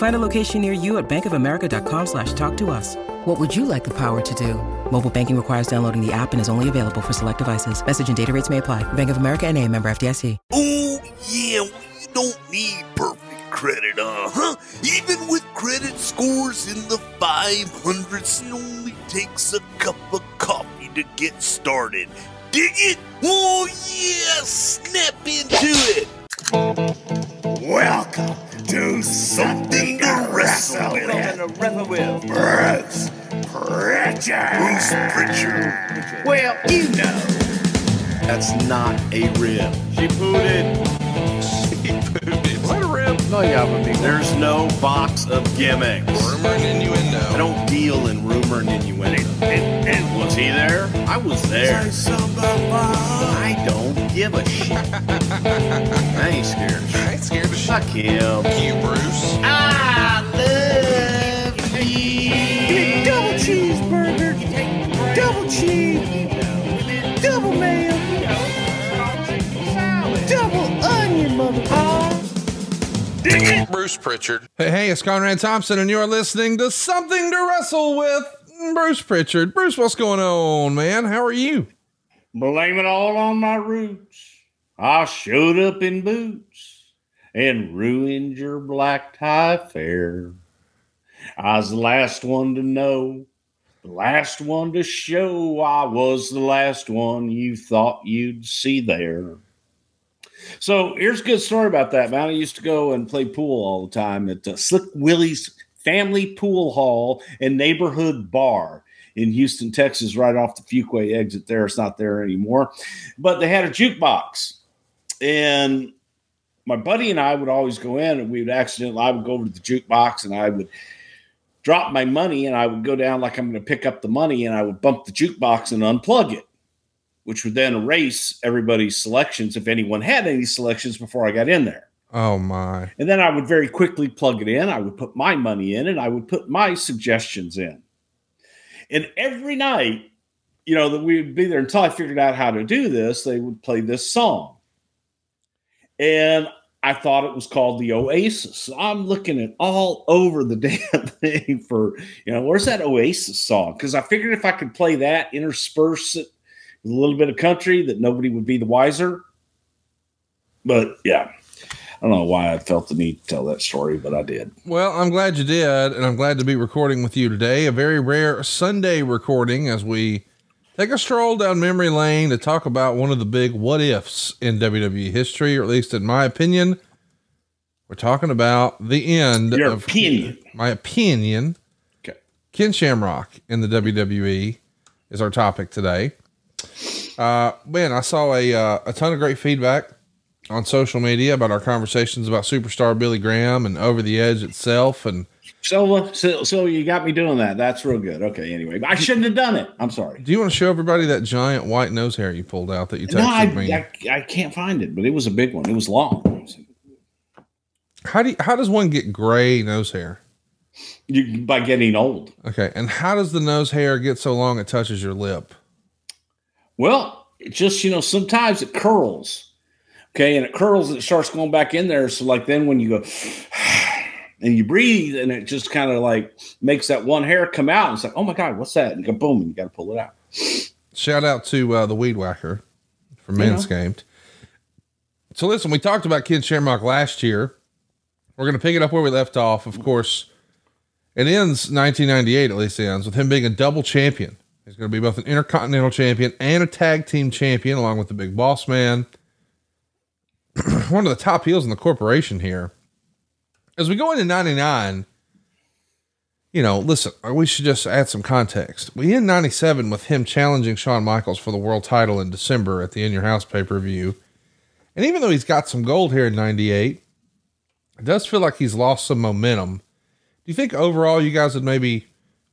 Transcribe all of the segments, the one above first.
Find a location near you at bankofamerica.com slash talk to us. What would you like the power to do? Mobile banking requires downloading the app and is only available for select devices. Message and data rates may apply. Bank of America and a member FDIC. Oh, yeah, we don't need perfect credit, uh huh? Even with credit scores in the 500s, it only takes a cup of coffee to get started. Dig it? Oh, yeah, snap into it. Welcome to Something to Wrestle with. Bruce Prichard. Bruce Prichard. Well, you know. That's not a rib. She pooted. What a rip. No, yeah, but me. There's no box of gimmicks. Rumor and innuendo. I don't deal in rumor and innuendo. And, and was he there? I was there. I don't give a shit. I ain't scared. I ain't scared of shit. Fuck him. Fuck you, Bruce. I love you. Double cheeseburger, double cheese, double mayo, double onion, motherfucker. Bruce Prichard. Hey, hey, it's Conrad Thompson, and you're listening to Something to Wrestle with Bruce Prichard. Bruce, what's going on, man? How are you? Blame it all on my roots. I showed up in boots and ruined your black tie fair. I was the last one to know, the last one to show. I was the last one you thought you'd see there. So here's a good story about that, man. I used to go and play pool all the time at uh, Slick Willie's Family Pool Hall and Neighborhood Bar in Houston, Texas, right off the Fuqua exit there. It's not there anymore. But they had a jukebox. And my buddy and I would always go in and we would accidentally, I would go over to the jukebox and I would drop my money and I would go down like I'm going to pick up the money and I would bump the jukebox and unplug it, which would then erase everybody's selections if anyone had any selections before I got in there. Oh, my. And then I would very quickly plug it in. I would put my money in and I would put my suggestions in. And every night, you know, that we would be there until I figured out how to do this, they would play this song. And I thought it was called the Oasis. So I'm looking at all over the damn thing for, you know, where's that Oasis song? Because I figured if I could play that, intersperse it with a little bit of country, that nobody would be the wiser. But yeah, I don't know why I felt the need to tell that story, but I did. Well, I'm glad you did, and I'm glad to be recording with you today. A very rare Sunday recording as we take a stroll down memory lane to talk about one of the big what ifs in WWE history, or at least in my opinion. We're talking about the end Your of opinion. my opinion. Okay. Ken Shamrock in the WWE is our topic today. Uh, man, I saw a uh, a ton of great feedback on social media about our conversations about superstar Billy Graham and Over the Edge itself, and So, uh, so, so you got me doing that. That's real good. Okay. Anyway, I shouldn't have done it. I'm sorry. Do you want to show everybody that giant white nose hair you pulled out that you texted No, I, me? I, I can't find it, but it was a big one. It was long. how do you, how does one get gray nose hair? You, by getting old. Okay, and how does the nose hair get so long it touches your lip? Well, it just you know sometimes it curls, okay, and it curls and it starts going back in there. So like then when you go and you breathe and it just kind of like makes that one hair come out and it's like oh my god what's that and you go boom and you got to pull it out. Shout out to uh, the Weed Whacker from You know. Manscaped. So listen, we talked about Ken Shamrock last year. We're going to pick it up where we left off. Of course, it ends 1998, at least ends, with him being a double champion. He's going to be both an intercontinental champion and a tag team champion, along with the big boss man. One of the top heels in the corporation here. As we go into 99, you know, listen, we should just add some context. We end 97 with him challenging Shawn Michaels for the world title in December at the In Your House pay per view. And even though he's got some gold here in 98, it does feel like he's lost some momentum. Do you think overall you guys had maybe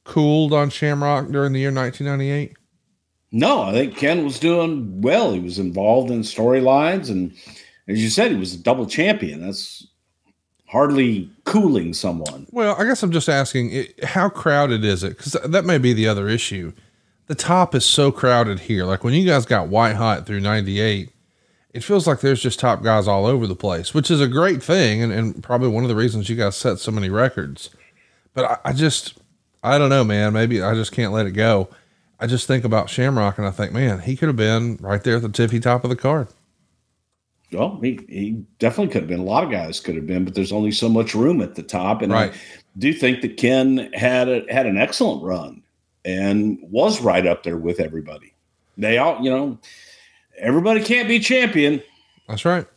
cooled on Shamrock during the year 1998? No, I think Ken was doing well. He was involved in storylines, and as you said, he was a double champion. That's hardly cooling someone. Well, I guess I'm just asking how crowded is it? Because that may be the other issue. The top is so crowded here. Like when you guys got white hot through 98, it feels like there's just top guys all over the place, which is a great thing. And, and probably one of the reasons you guys set so many records. But I, I just, I don't know, man. Maybe I just can't let it go. I just think about Shamrock and I think, man, he could have been right there at the tippy top of the card. Well, he, he definitely could have been. A lot of guys could have been, but there's only so much room at the top. And Right. I do think that Ken had a, had an excellent run and was right up there with everybody. They all, you know, everybody can't be champion. That's right.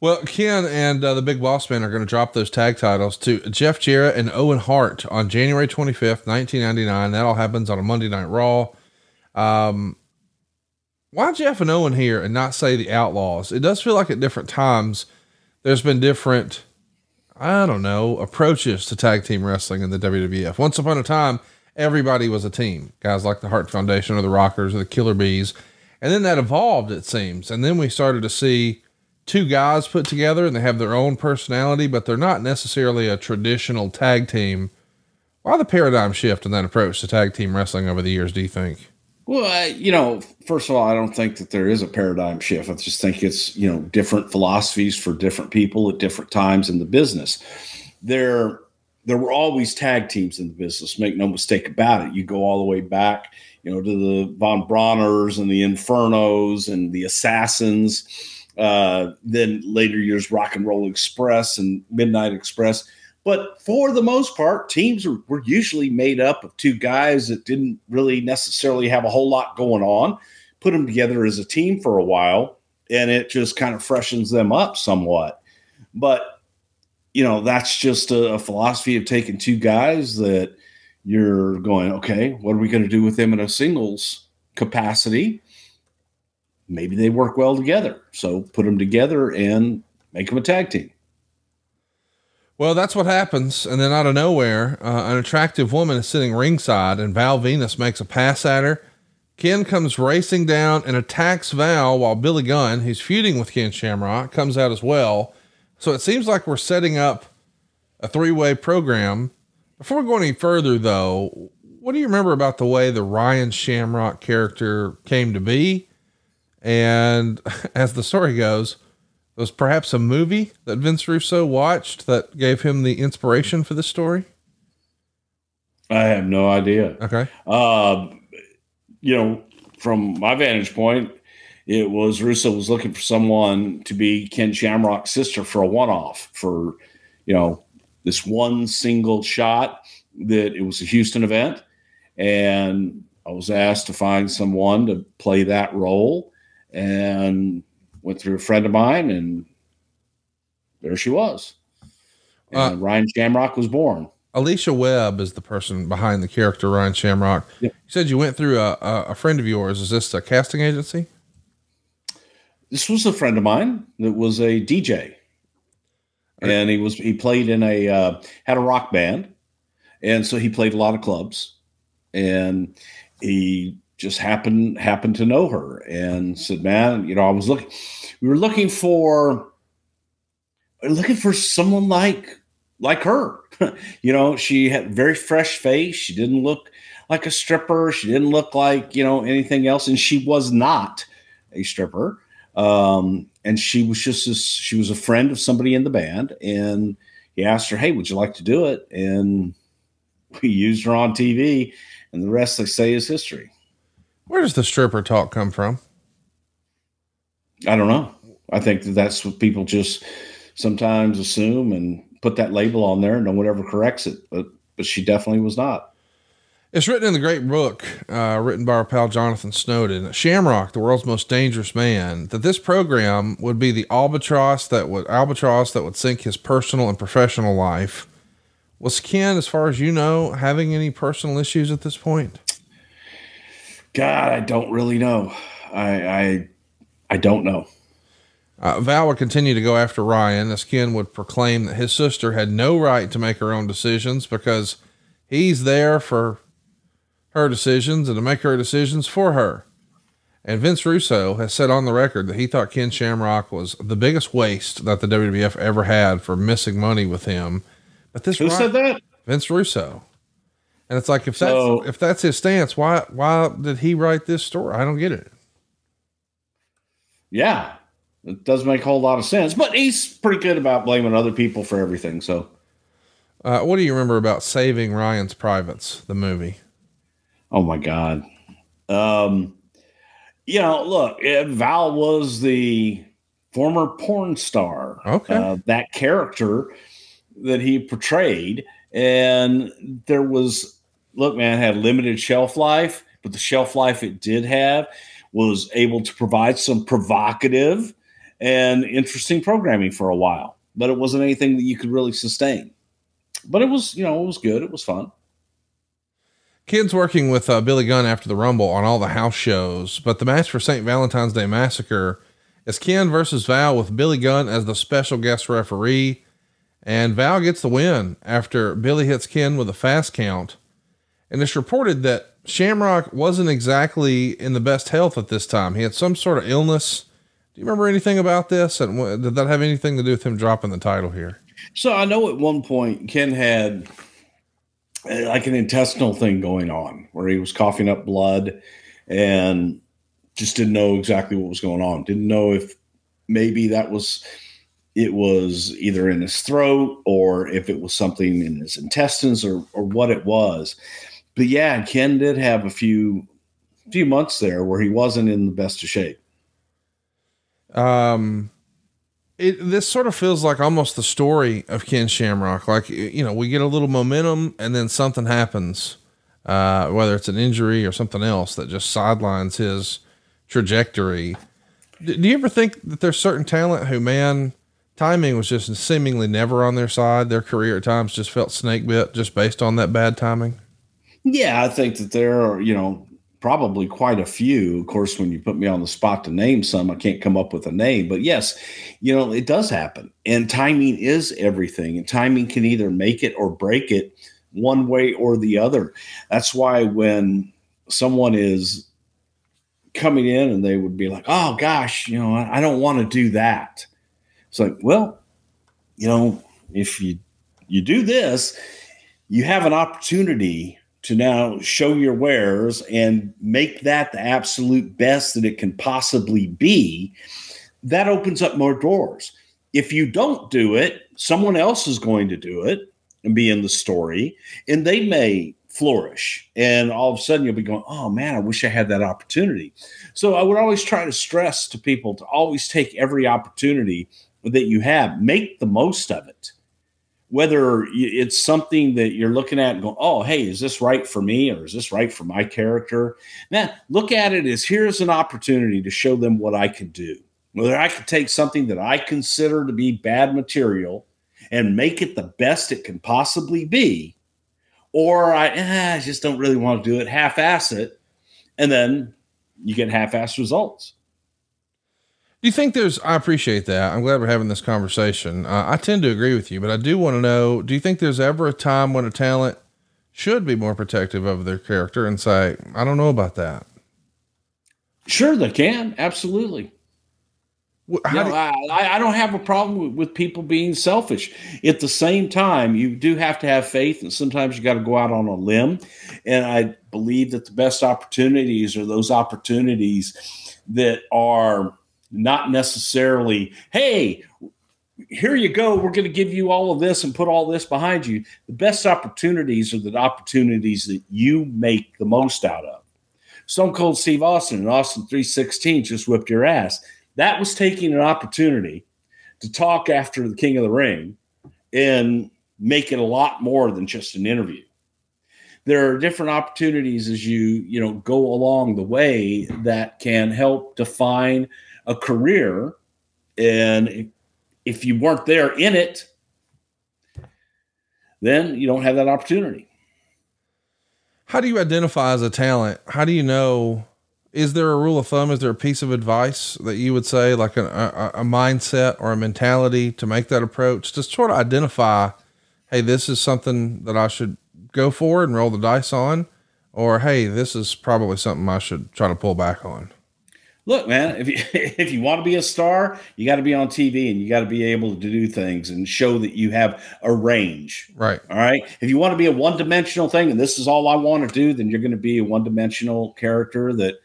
Well, Ken and uh, the Big Boss Man are going to drop those tag titles to Jeff Jarrett and Owen Hart on January 25th, 1999. That all happens on a Monday Night Raw. Um, why Jeff and Owen here and not say the Outlaws? It does feel like at different times there's been different, I don't know, approaches to tag team wrestling in the WWF. Once upon a time, everybody was a team. Guys like the Hart Foundation or the Rockers or the Killer Bees. And then that evolved, it seems. And then we started to see two guys put together and they have their own personality, but they're not necessarily a traditional tag team. Why the paradigm shift in that approach to tag team wrestling over the years, do you think? Well, I, you know, first of all, I don't think that there is a paradigm shift. I just think it's, you know, different philosophies for different people at different times in the business. There, there were always tag teams in the business. Make no mistake about it. You go all the way back, you know, to the Von Brauners and the Infernos and the Assassins. Uh, then later years, Rock and Roll Express and Midnight Express. But for the most part, teams are, were usually made up of two guys that didn't really necessarily have a whole lot going on. Put them together as a team for a while, and it just kind of freshens them up somewhat. But you know, that's just a, a philosophy of taking two guys that you're going, okay, what are we going to do with them in a singles capacity? Maybe they work well together. So put them together and make them a tag team. Well, that's what happens. And then out of nowhere, uh, an attractive woman is sitting ringside, and Val Venis makes a pass at her. Ken comes racing down and attacks Val while Billy Gunn, who's feuding with Ken Shamrock, comes out as well. So it seems like we're setting up a three way program. Before we go any further, though, what do you remember about the way the Ryan Shamrock character came to be? And as the story goes, was perhaps a movie that Vince Russo watched that gave him the inspiration for this story. I have no idea. Okay. Uh, you know, from my vantage point, it was Russo was looking for someone to be Ken Shamrock's sister for a one-off for, you know, this one single shot that it was a Houston event, and I was asked to find someone to play that role, and went through a friend of mine, and there she was. And Ryan Shamrock was born. Alicia Webb is the person behind the character Ryan Shamrock. Yeah. You said you went through a, a, a friend of yours. Is this a casting agency? this was a friend of mine that was a DJ, and he was he played in a uh, had a rock band, and so he played a lot of clubs, and he just happened happened to know her and said, "Man, you know, I was looking, we were looking for looking for someone like like her. you know, she had very fresh face. She didn't look like a stripper. She didn't look like you know anything else, and she was not." a stripper, um, and she was just this, she was a friend of somebody in the band, and he asked her, "Hey, would you like to do it?" And we used her on TV, and the rest, they say, is history. Where does the stripper talk come from? I don't know. I think that that's what people just sometimes assume and put that label on there, and no one ever corrects it. But but she definitely was not. It's written in the great book, uh, written by our pal Jonathan Snowden, Shamrock, the world's most dangerous man, that this program would be the albatross that would albatross that would sink his personal and professional life. Was Ken, as far as you know, having any personal issues at this point? God, I don't really know. I I, I don't know. Uh, Val would continue to go after Ryan as Ken would proclaim that his sister had no right to make her own decisions because he's there for her decisions and to make her decisions for her. And Vince Russo has said on the record that he thought Ken Shamrock was the biggest waste that the WWF ever had for missing money with him. But this Who said that? Vince Russo. And it's like if that's So- if that's his stance, why why did he write this story? I don't get it. Yeah, it does make a whole lot of sense. But he's pretty good about blaming other people for everything. So Uh, what do you remember about Saving Ryan's Privates, the movie? Oh my God. Um, you know, look, Val was the former porn star. Okay. Uh, that character that he portrayed. And there was, look, man, had limited shelf life, but the shelf life it did have was able to provide some provocative and interesting programming for a while. But it wasn't anything that you could really sustain. But it was, you know, it was good. It was fun. Ken's working with uh, Billy Gunn after the Rumble on all the house shows, but the match for St. Valentine's Day Massacre is Ken versus Val with Billy Gunn as the special guest referee. And Val gets the win after Billy hits Ken with a fast count. And it's reported that Shamrock wasn't exactly in the best health at this time. He had some sort of illness. Do you remember anything about this? And did that have anything to do with him dropping the title here? So I know at one point Ken had uh, like an intestinal thing going on where he was coughing up blood and just didn't know exactly what was going on. Didn't know if maybe that was it was either in his throat or if it was something in his intestines or or what it was. But yeah, Ken did have a few few months there where he wasn't in the best of shape. um it this sort of feels like almost the story of Ken Shamrock. Like you know, we get a little momentum and then something happens, uh, whether it's an injury or something else that just sidelines his trajectory. D- do you ever think that there's certain talent who, man, timing was just seemingly never on their side? Their career at times just felt snake bit just based on that bad timing. Yeah, I think that there are, you know, probably quite a few. Of course, when you put me on the spot to name some, I can't come up with a name. But yes, you know, it does happen. And timing is everything. And timing can either make it or break it one way or the other. That's why when someone is coming in and they would be like, oh gosh, you know, I don't want to do that. It's like, well, you know, if you you do this, you have an opportunity to now show your wares and make that the absolute best that it can possibly be. That opens up more doors. If you don't do it, someone else is going to do it and be in the story, and they may flourish. And all of a sudden, you'll be going, Oh man, I wish I had that opportunity. So I would always try to stress to people to always take every opportunity that you have, make the most of it whether it's something that you're looking at and go, oh, hey, is this right for me or is this right for my character? Now, look at it as here's an opportunity to show them what I can do. Whether I can take something that I consider to be bad material and make it the best it can possibly be, or I, eh, just don't really want to do it, half ass it, and then you get half ass results. Do you think there's, I appreciate that. I'm glad we're having this conversation. Uh, I tend to agree with you, but I do want to know, do you think there's ever a time when a talent should be more protective of their character and say, I don't know about that? Sure, they can. Absolutely. How No, do- I, I I don't have a problem with, with people being selfish. At the same time, you do have to have faith, and sometimes you got to go out on a limb. And I believe that the best opportunities are those opportunities that are not necessarily, hey, here you go. We're going to give you all of this and put all this behind you. The best opportunities are the opportunities that you make the most out of. Stone Cold Steve Austin and Austin 316 just whipped your ass. That was taking an opportunity to talk after the King of the Ring and make it a lot more than just an interview. There are different opportunities as you, you know, go along the way that can help define a career. And if you weren't there in it, then you don't have that opportunity. How do you identify as a talent? How do you know? Is there a rule of thumb? Is there a piece of advice that you would say, like a, a, mindset or a mentality to make that approach? Just sort of identify, hey, this is something that I should go for and roll the dice on, or hey, this is probably something I should try to pull back on look, man, if you if you want to be a star, you got to be on TV and you got to be able to do things and show that you have a range. Right. All right. If you want to be a one dimensional thing and this is all I want to do, then you're going to be a one dimensional character that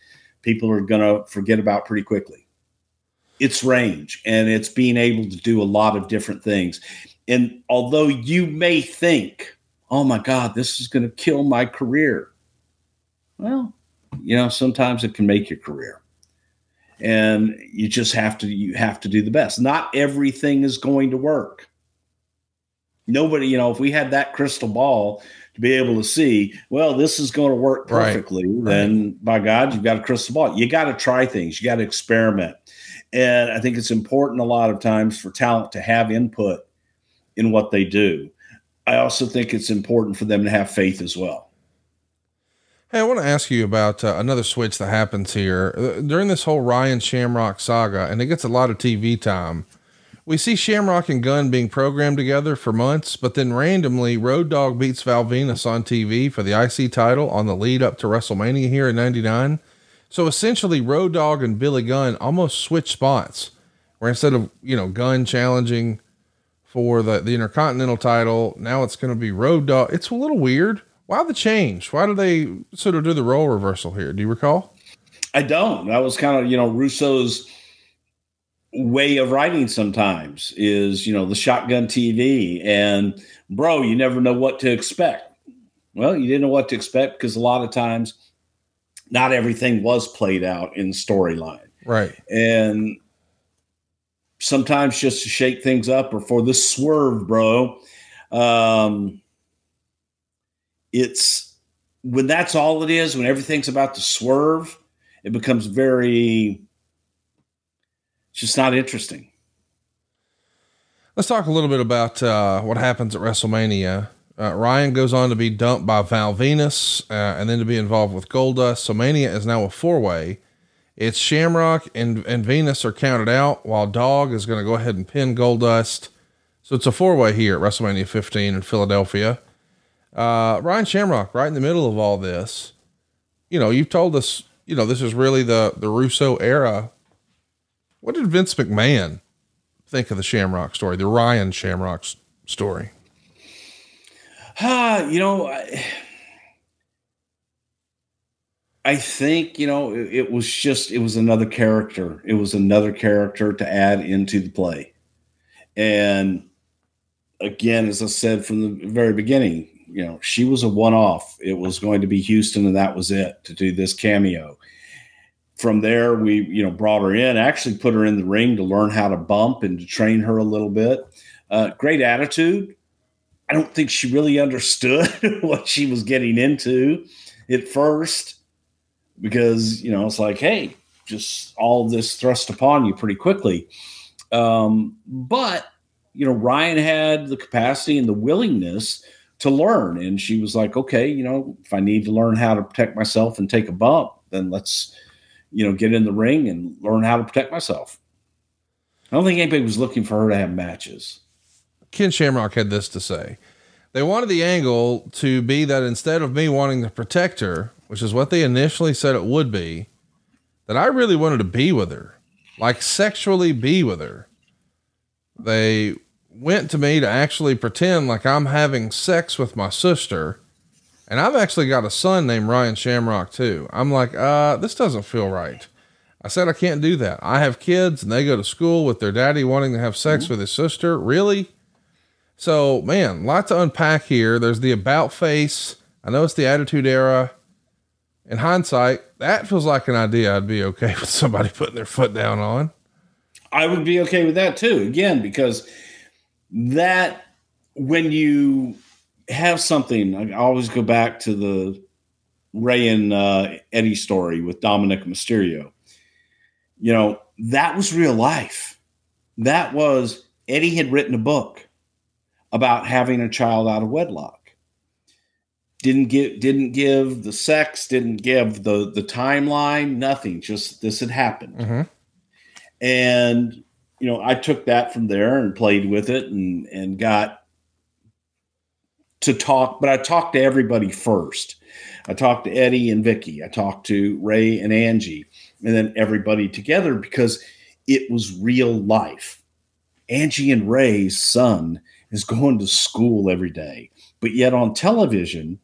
people are going to forget about pretty quickly. It's range and it's being able to do a lot of different things. And although you may think, oh my God, this is going to kill my career. Well, you know, sometimes it can make your career and you just have to you have to do the best. Not everything is going to work. Nobody you know if we had that crystal ball to be able to see well this is going to work perfectly right. then right. by god you've got a crystal ball. You got to try things. You got to experiment. And i think it's important a lot of times for talent to have input in what they do. I also think it's important for them to have faith as well Hey, I want to ask you about uh, another switch that happens here uh, during this whole Ryan Shamrock saga, and it gets a lot of TV time. We see Shamrock and Gunn being programmed together for months, but then randomly Road Dog beats Val Venis on TV for the IC title on the lead up to WrestleMania here in 99. So essentially, Road Dog and Billy Gunn almost switch spots, where instead of, you know, Gunn challenging for the, the Intercontinental title, now it's going to be Road Dog. It's a little weird. Why the change? Why do they sort of do the role reversal here? Do you recall? I don't. That was kind of, you know, Russo's way of writing sometimes is, you know, the shotgun TV and bro, you never know what to expect. Well, you didn't know what to expect because a lot of times not everything was played out in storyline. Right. And sometimes just to shake things up or for the swerve, bro. Um, it's when that's all it is, when everything's about to swerve, it becomes very just not interesting. Let's talk a little bit about uh, what happens at WrestleMania. Uh, Ryan goes on to be dumped by Val Venis uh, and then to be involved with Goldust. So Mania is now a four way. It's Shamrock and, and Venis are counted out while Dog is going to go ahead and pin Goldust. So it's a four way here at WrestleMania 15 in Philadelphia. Uh, Ryan Shamrock, right in the middle of all this, you know, you've told us, you know, this is really the the Russo era. What did Vince McMahon think of the Shamrock story, the Ryan Shamrock story? Ah, you know, I, I think you know it, it was just it was another character. It was another character to add into the play, and again, as I said from the very beginning, you know, she was a one off. It was going to be Houston, and that was it to do this cameo. From there, we, you know, brought her in, actually put her in the ring to learn how to bump and to train her a little bit. Uh, great attitude. I don't think she really understood what she was getting into at first because, you know, it's like, hey, just all this thrust upon you pretty quickly. Um, but, you know, Ryan had the capacity and the willingness to learn. And she was like, okay, you know, if I need to learn how to protect myself and take a bump, then let's, you know, get in the ring and learn how to protect myself. I don't think anybody was looking for her to have matches. Ken Shamrock had this to say. They wanted the angle to be that instead of me wanting to protect her, which is what they initially said it would be, that I really wanted to be with her, like sexually be with her. They went to me to actually pretend like I'm having sex with my sister. And I've actually got a son named Ryan Shamrock too. I'm like, uh, this doesn't feel right. I said I can't do that. I have kids and they go to school with their daddy wanting to have sex with his sister. Really? So, man, lot to unpack here. There's the about face. I know it's the attitude era. In hindsight, that feels like an idea I'd be okay with somebody putting their foot down on. I would be okay with that too. Again, because that when you have something, I always go back to the Rey and uh, Eddie story with Dominik Mysterio. You know, that was real life. That was Eddie had written a book about having a child out of wedlock. Didn't give didn't give the sex, didn't give the the timeline, nothing. Just this had happened. Mm-hmm. And you know, I took that from there and played with it and and got to talk, but I talked to everybody first. I talked to Eddie and Vickie. I talked to Rey and Angie, and then everybody together because it was real life. Angie and Rey's son is going to school every day, but yet on television,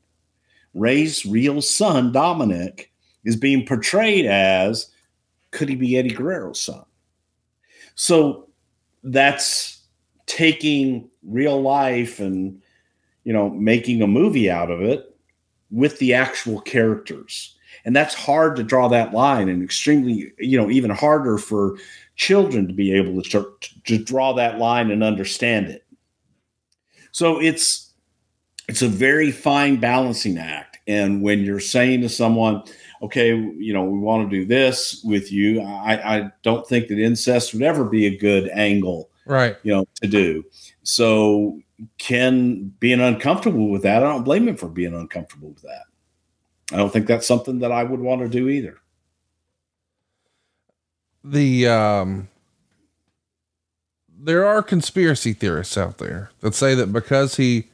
Rey's real son, Dominik, is being portrayed as could he be Eddie Guerrero's son? So that's taking real life and you know making a movie out of it with the actual characters. And that's hard to draw that line and extremely you know even harder for children to be able to, start to draw that line and understand it. So it's it's a very fine balancing act. And when you're saying to someone okay you know we want to do this with you. I i don't think that incest would ever be a good angle Right. you know to do. So ken being uncomfortable with that i don't blame him for being uncomfortable with that. I don't think that's something that i would want to do either. The um there are conspiracy theorists out there that say that because he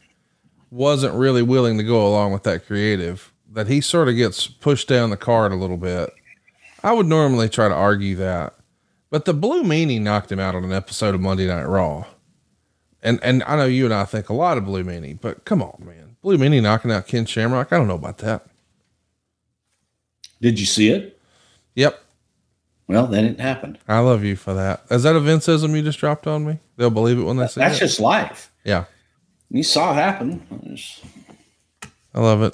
wasn't really willing to go along with that creative, that he sort of gets pushed down the card a little bit. I would normally try to argue that, but the blue meanie knocked him out on an episode of Monday Night Raw. And and I know you and I think a lot of Blue Meanie, but come on, man. Blue Meanie knocking out Ken Shamrock. I don't know about that. did you see it Yep. well then it happened. I love you for that. Is that a Vinceism you just dropped on me? They'll believe it when they see that's it. That's just life yeah. you saw it happen I love it.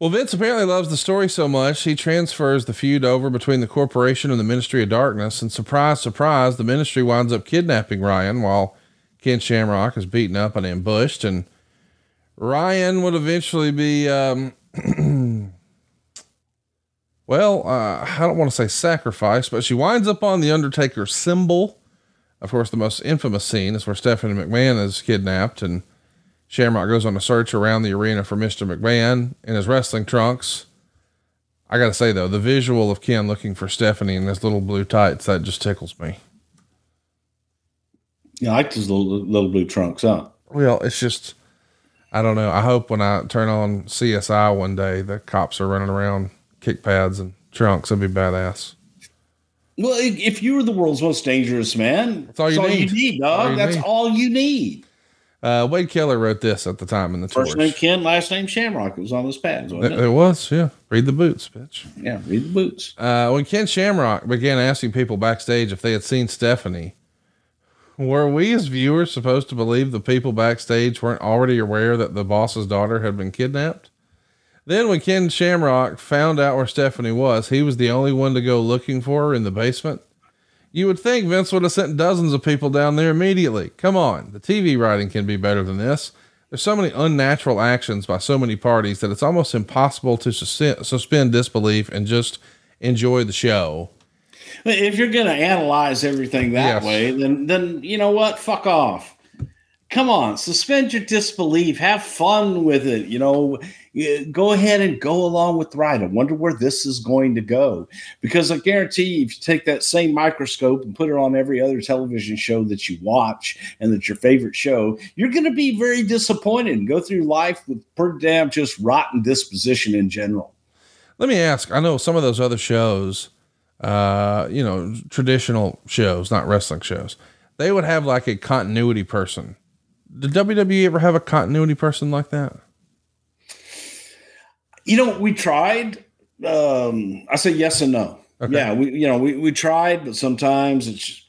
Well, Vince apparently loves the story so much, he transfers the feud over between the corporation and the Ministry of Darkness. And surprise, surprise, the ministry winds up kidnapping Ryan while Ken Shamrock is beaten up and ambushed. And Ryan would eventually be, um, well, uh, I don't want to say sacrificed, but she winds up on the Undertaker's symbol. Of course, the most infamous scene is where Stephanie McMahon is kidnapped and Shamrock goes on a search around the arena for Mr. McMahon in his wrestling trunks. I gotta say though, the visual of Ken looking for Stephanie in his little blue tights, that just tickles me. you like those little, little blue trunks huh Well, it's just, I don't know. I hope when I turn on CSI one day, the cops are running around kick pads and trunks. That'd be badass. well if you were the world's most dangerous man that's all you need. dog All you that's need. all you need Uh, Wade Keller wrote this at the time in the First torch. name Ken, last name Shamrock. It was on his pads, wasn't It, it? it was, yeah. Read the boots, bitch. Yeah, read the boots. Uh, when Ken Shamrock began asking people backstage if they had seen Stephanie, were we as viewers supposed to believe the people backstage weren't already aware that the boss's daughter had been kidnapped? Then when Ken Shamrock found out where Stephanie was, he was the only one to go looking for her in the basement. You would think Vince would have sent dozens of people down there immediately. Come on, the TV writing can be better than this. There's so many unnatural actions by so many parties that it's almost impossible to sus- suspend disbelief and just enjoy the show. If you're going to analyze everything that Yes. way, then then you know what? Fuck off. Come on, suspend your disbelief. Have fun with it. You know, go ahead and go along with the ride. I wonder where this is going to go. Because I guarantee you, if you take that same microscope and put it on every other television show that you watch and that's your favorite show, you're going to be very disappointed and go through life with pretty damn just rotten disposition in general. Let me ask I know some of those other shows, uh, you know, traditional shows, not wrestling shows, they would have like a continuity person. Did WWE ever have a continuity person like that? You know, we tried. Um, I say yes and no. Okay. Yeah, we you know we we tried, but sometimes it's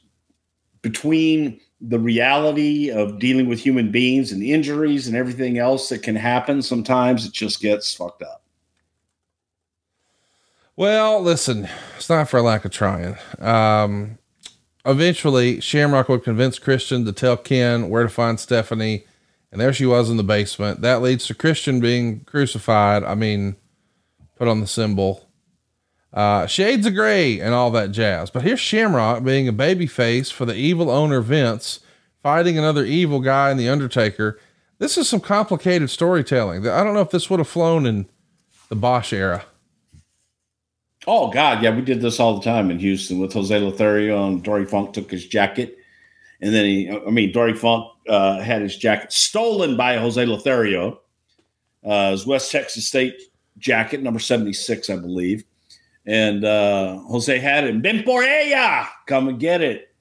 between the reality of dealing with human beings and injuries and everything else that can happen. Sometimes it just gets fucked up. Well, listen, it's not for lack of trying. Um, eventually, Shamrock would convince Christian to tell Ken where to find Stephanie, and there she was in the basement. That leads to Christian being crucified. I mean, put on the symbol. Uh, shades of gray and all that jazz. But here's Shamrock being a baby face for the evil owner Vince, fighting another evil guy in the Undertaker. This is some complicated storytelling. I don't know if this would have flown in the Boesch era. Oh God, yeah, we did this all the time in Houston with Jose Lothario and Dory Funk took his jacket, and then he, I mean, Dory Funk uh, had his jacket stolen by Jose Lothario, uh, his West Texas State jacket, number seventy six, I believe, and uh, Jose had por ella, come and get it,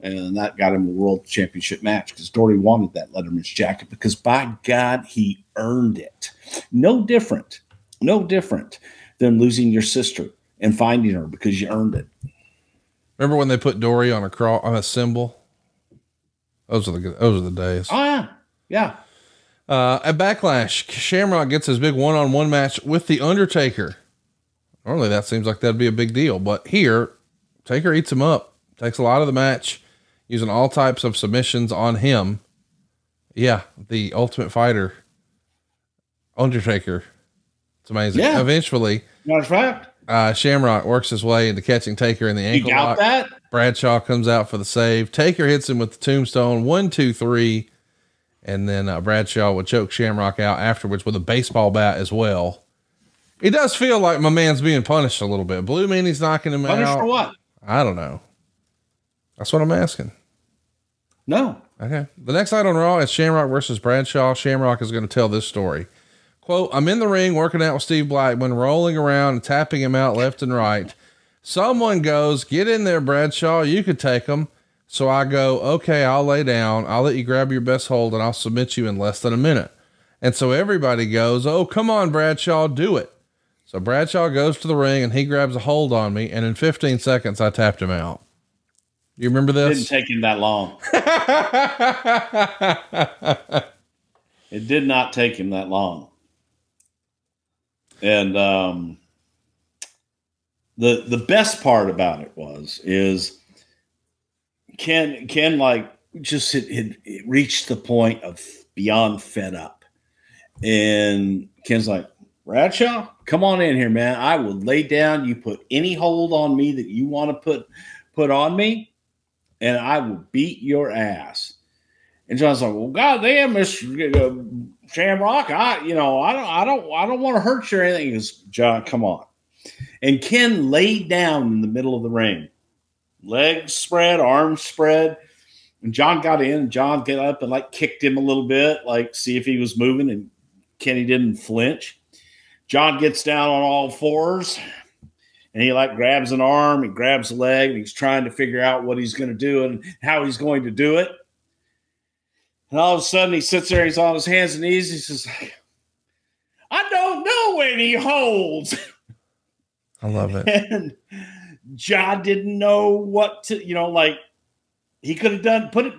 and that got him a world championship match because Dory wanted that Letterman's jacket because by God, he earned it. No different, no different than losing your sister and finding her because you earned it. Remember when they put Dory on a cross on a symbol? Those are the good- those are the days. Oh yeah, yeah. Uh, at Backlash, Shamrock gets his big one-on-one match with the Undertaker. Normally, that seems like that'd be a big deal, but here, Taker eats him up. Takes a lot of the match, using all types of submissions on him. Yeah, the Ultimate Fighter, Undertaker. It's amazing. Yeah. Eventually, Matter of fact, uh, Shamrock works his way into catching Taker in the you ankle got lock. that? Bradshaw comes out for the save. Taker hits him with the tombstone. One, two, three. And then uh, Bradshaw would choke Shamrock out afterwards with a baseball bat as well. It does feel like my man's being punished a little bit. Blue Meanie's knocking him Punished out. Punished for what? I don't know. That's what I'm asking. No. Okay. The next night on Raw is Shamrock versus Bradshaw. Shamrock is going to tell this story. Quote, I'm in the ring working out with Steve Blackman, rolling around and tapping him out left and right. Someone goes, Get in there, Bradshaw. You could take him. So I go, Okay, I'll lay down. I'll let you grab your best hold and I'll submit you in less than a minute. And so everybody goes, Oh, come on, Bradshaw, do it. So Bradshaw goes to the ring and he grabs a hold on me. And in 15 seconds, I tapped him out. You remember this? It Didn't take him that long. it did not take him that long. And um, the the best part about it was is Ken Ken like just had, had reached the point of beyond fed up, and Ken's like Bradshaw, come on in here, man. I will lay down. You put any hold on me that you want to put put on me, and I will beat your ass. And John's like, well, goddamn, Miss uh, Shamrock, I, you know, I don't, I don't, I don't want to hurt you or anything. He goes, John, come on. And Ken laid down in the middle of the ring, legs spread, arms spread. And John got in, John got up and like kicked him a little bit, like see if he was moving. And Kenny didn't flinch. John gets down on all fours and he like grabs an arm, he grabs a leg, and he's trying to figure out what he's going to do and how he's going to do it. And all of a sudden, he sits there, he's on his hands and knees. He says, I don't know any holds. I love it. and John didn't know what to, you know, like he could have done, put it,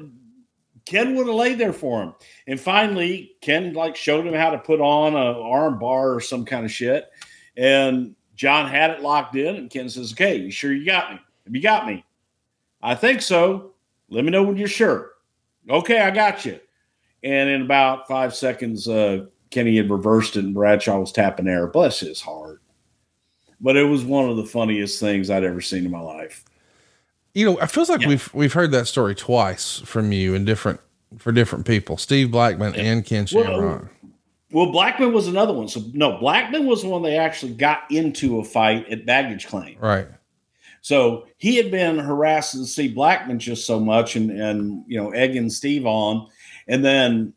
Ken would have laid there for him. And finally, Ken like showed him how to put on a arm bar or some kind of shit. And John had it locked in, and Ken says, Okay, you sure you got me? Have you got me? I think so. Let me know when you're sure. Okay, I got you. And in about five seconds, uh, Kenny had reversed it and Bradshaw was tapping air. Bless his heart. But it was one of the funniest things I'd ever seen in my life. You know, it feels like we've we've heard that story twice from you in different for different people. Steve Blackman and Ken Shamrock. Well, Blackman was another one. So no, Blackman was the one they actually got into a fight at baggage claim. Right. So he had been harassing Steve Blackman just so much and and you know, egging Steve on. And then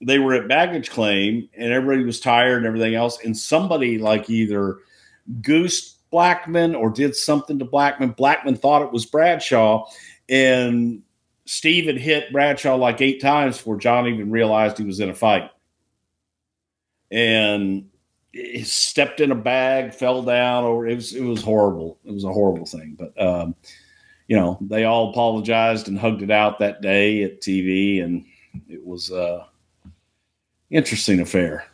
they were at baggage claim and everybody was tired and everything else. And somebody like either goosed Blackman or did something to Blackman. Blackman thought it was Bradshaw. And Steve had hit Bradshaw like eight times before John even realized he was in a fight. And he stepped in a bag, fell down, or it was it was horrible. It was a horrible thing. But um, you know, they all apologized and hugged it out that day at TV, and it was uh interesting affair.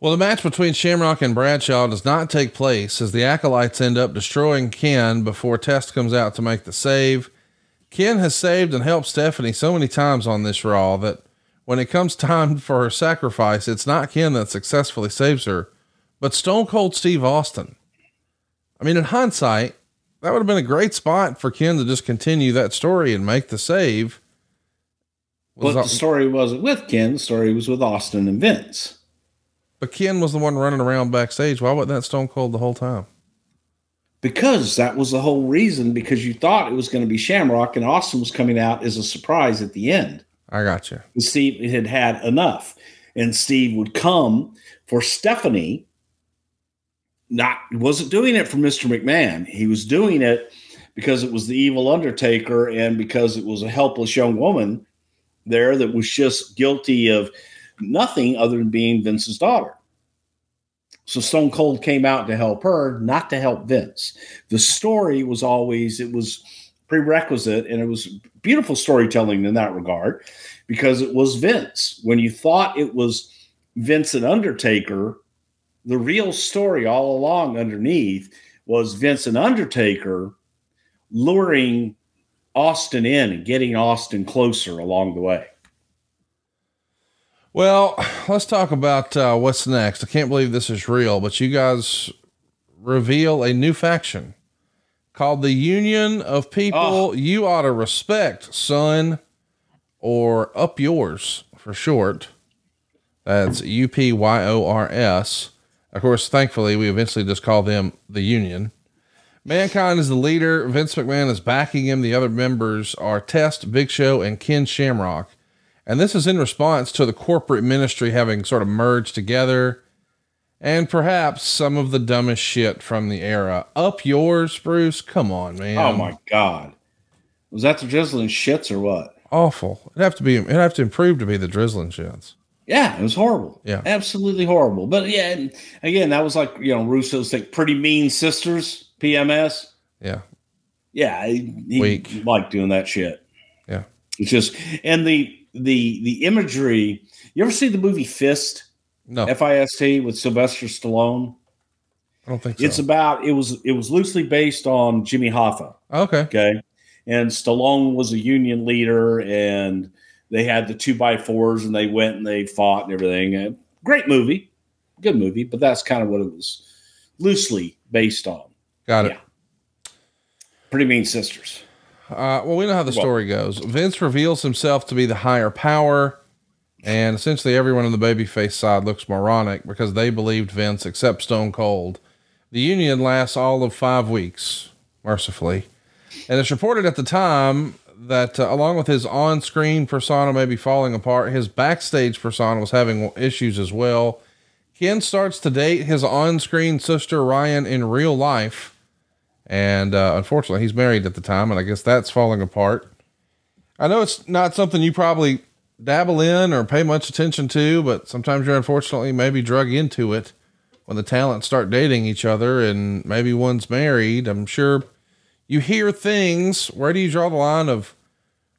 Well, the match between Shamrock and Bradshaw does not take place as the acolytes end up destroying Ken before Test comes out to make the save. Ken has saved and helped Stephanie so many times on this Raw that when it comes time for her sacrifice, it's not Ken that successfully saves her, but Stone Cold Steve Austin. I mean, in hindsight, that would have been a great spot for Ken to just continue that story and make the save. Well, the story wasn't with Ken. The story was with Austin and Vince. But Ken was the one running around backstage. Why wasn't that Stone Cold the whole time? Because that was the whole reason. Because you thought it was going to be Shamrock, and Austin was coming out as a surprise at the end. I got you. Steve had had enough, and Steve would come for Stephanie. Not wasn't doing it for Mister McMahon. He was doing it because it was the evil Undertaker, and because it was a helpless young woman there that was just guilty of nothing other than being Vince's daughter. So Stone Cold came out to help her, not to help Vince. The story was always it was prerequisite and it was beautiful storytelling in that regard because it was Vince. When you thought it was Vince and Undertaker, the real story all along underneath was Vince and Undertaker luring Austin in and getting Austin closer along the way. Well, let's talk about uh, what's next. I can't believe this is real, but you guys reveal a new faction called the Union of People Oh. You Ought to Respect, son, or Up Yours for short. That's U P Y O R S. Of course, thankfully, we eventually just call them the Union. Mankind is the leader. Vince McMahon is backing him. The other members are Test, Big Show, and Ken Shamrock. And this is in response to the corporate ministry having sort of merged together and perhaps some of the dumbest shit from the era. Up yours, Bruce. Come on, man. Oh my God. Was that the drizzling shits or what? Awful. It'd have to be, it'd have to improve to be the drizzling shits. Yeah, it was horrible. Yeah. Absolutely horrible. But yeah, and again, that was like, you know, Russo's like pretty mean sisters, PMS. Yeah. Yeah. He, he Weak. liked doing that shit. Yeah. It's just and the the the imagery. You ever see the movie Fist? No. F I S T with Sylvester Stallone. I don't think so. It's about it was it was loosely based on Jimmy Hoffa. okay. Okay. And Stallone was a union leader and they had the two by fours and they went and they fought and everything. Uh, great movie. Good movie, but that's kind of what it was loosely based on. Got it. Pretty mean sisters. Uh, well, we know how the Well- story goes. Vince reveals himself to be the higher power, and essentially everyone on the babyface side looks moronic because they believed Vince, except Stone Cold. The union lasts all of five weeks, mercifully. And it's reported at the time that, uh, along with his on screen persona maybe falling apart, his backstage persona was having issues as well. Ken starts to date his on screen sister Ryan in real life. And uh, unfortunately, he's married at the time, and I guess that's falling apart. I know it's not something you probably dabble in or pay much attention to, but sometimes you're unfortunately maybe drug into it when the talents start dating each other and maybe one's married. I'm sure you hear things. Where do you draw the line of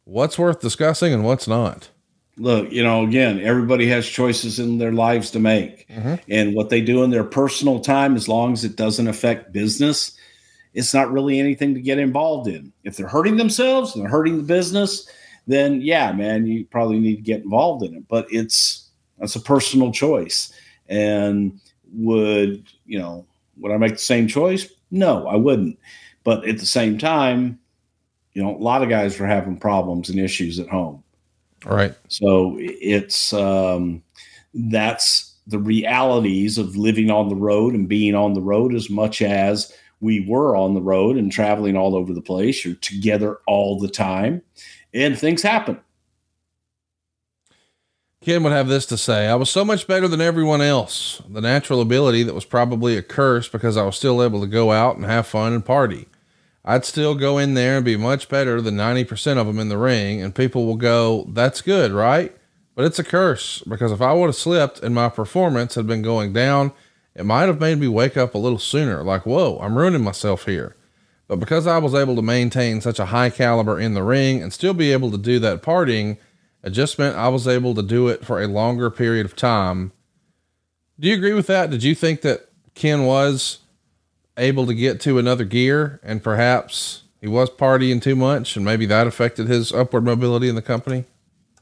what's worth discussing and what's not. Look, you know, again, everybody has choices in their lives to make. And what they do in their personal time, as long as it doesn't affect business, it's not really anything to get involved in. If they're hurting themselves and they're hurting the business, then yeah, man, you probably need to get involved in it. But it's that's a personal choice. And would, you know, would I make the same choice? No, I wouldn't. But at the same time, you know, a lot of guys are having problems and issues at home. Right. So it's um, that's the realities of living on the road and being on the road as much as we were on the road and traveling all over the place. You're together all the time, and things happen. Ken would have this to say I was so much better than everyone else. The natural ability that was probably a curse because I was still able to go out and have fun and party. I'd still go in there and be much better than 90% of them in the ring, and people will go, That's good, right? But it's a curse because if I would have slipped and my performance had been going down, it might have made me wake up a little sooner. Like, whoa, I'm ruining myself here. But because I was able to maintain such a high caliber in the ring and still be able to do that partying, it just meant I was able to do it for a longer period of time. Do you agree with that? Did you think that Ken was able to get to another gear and perhaps he was partying too much and maybe that affected his upward mobility in the company?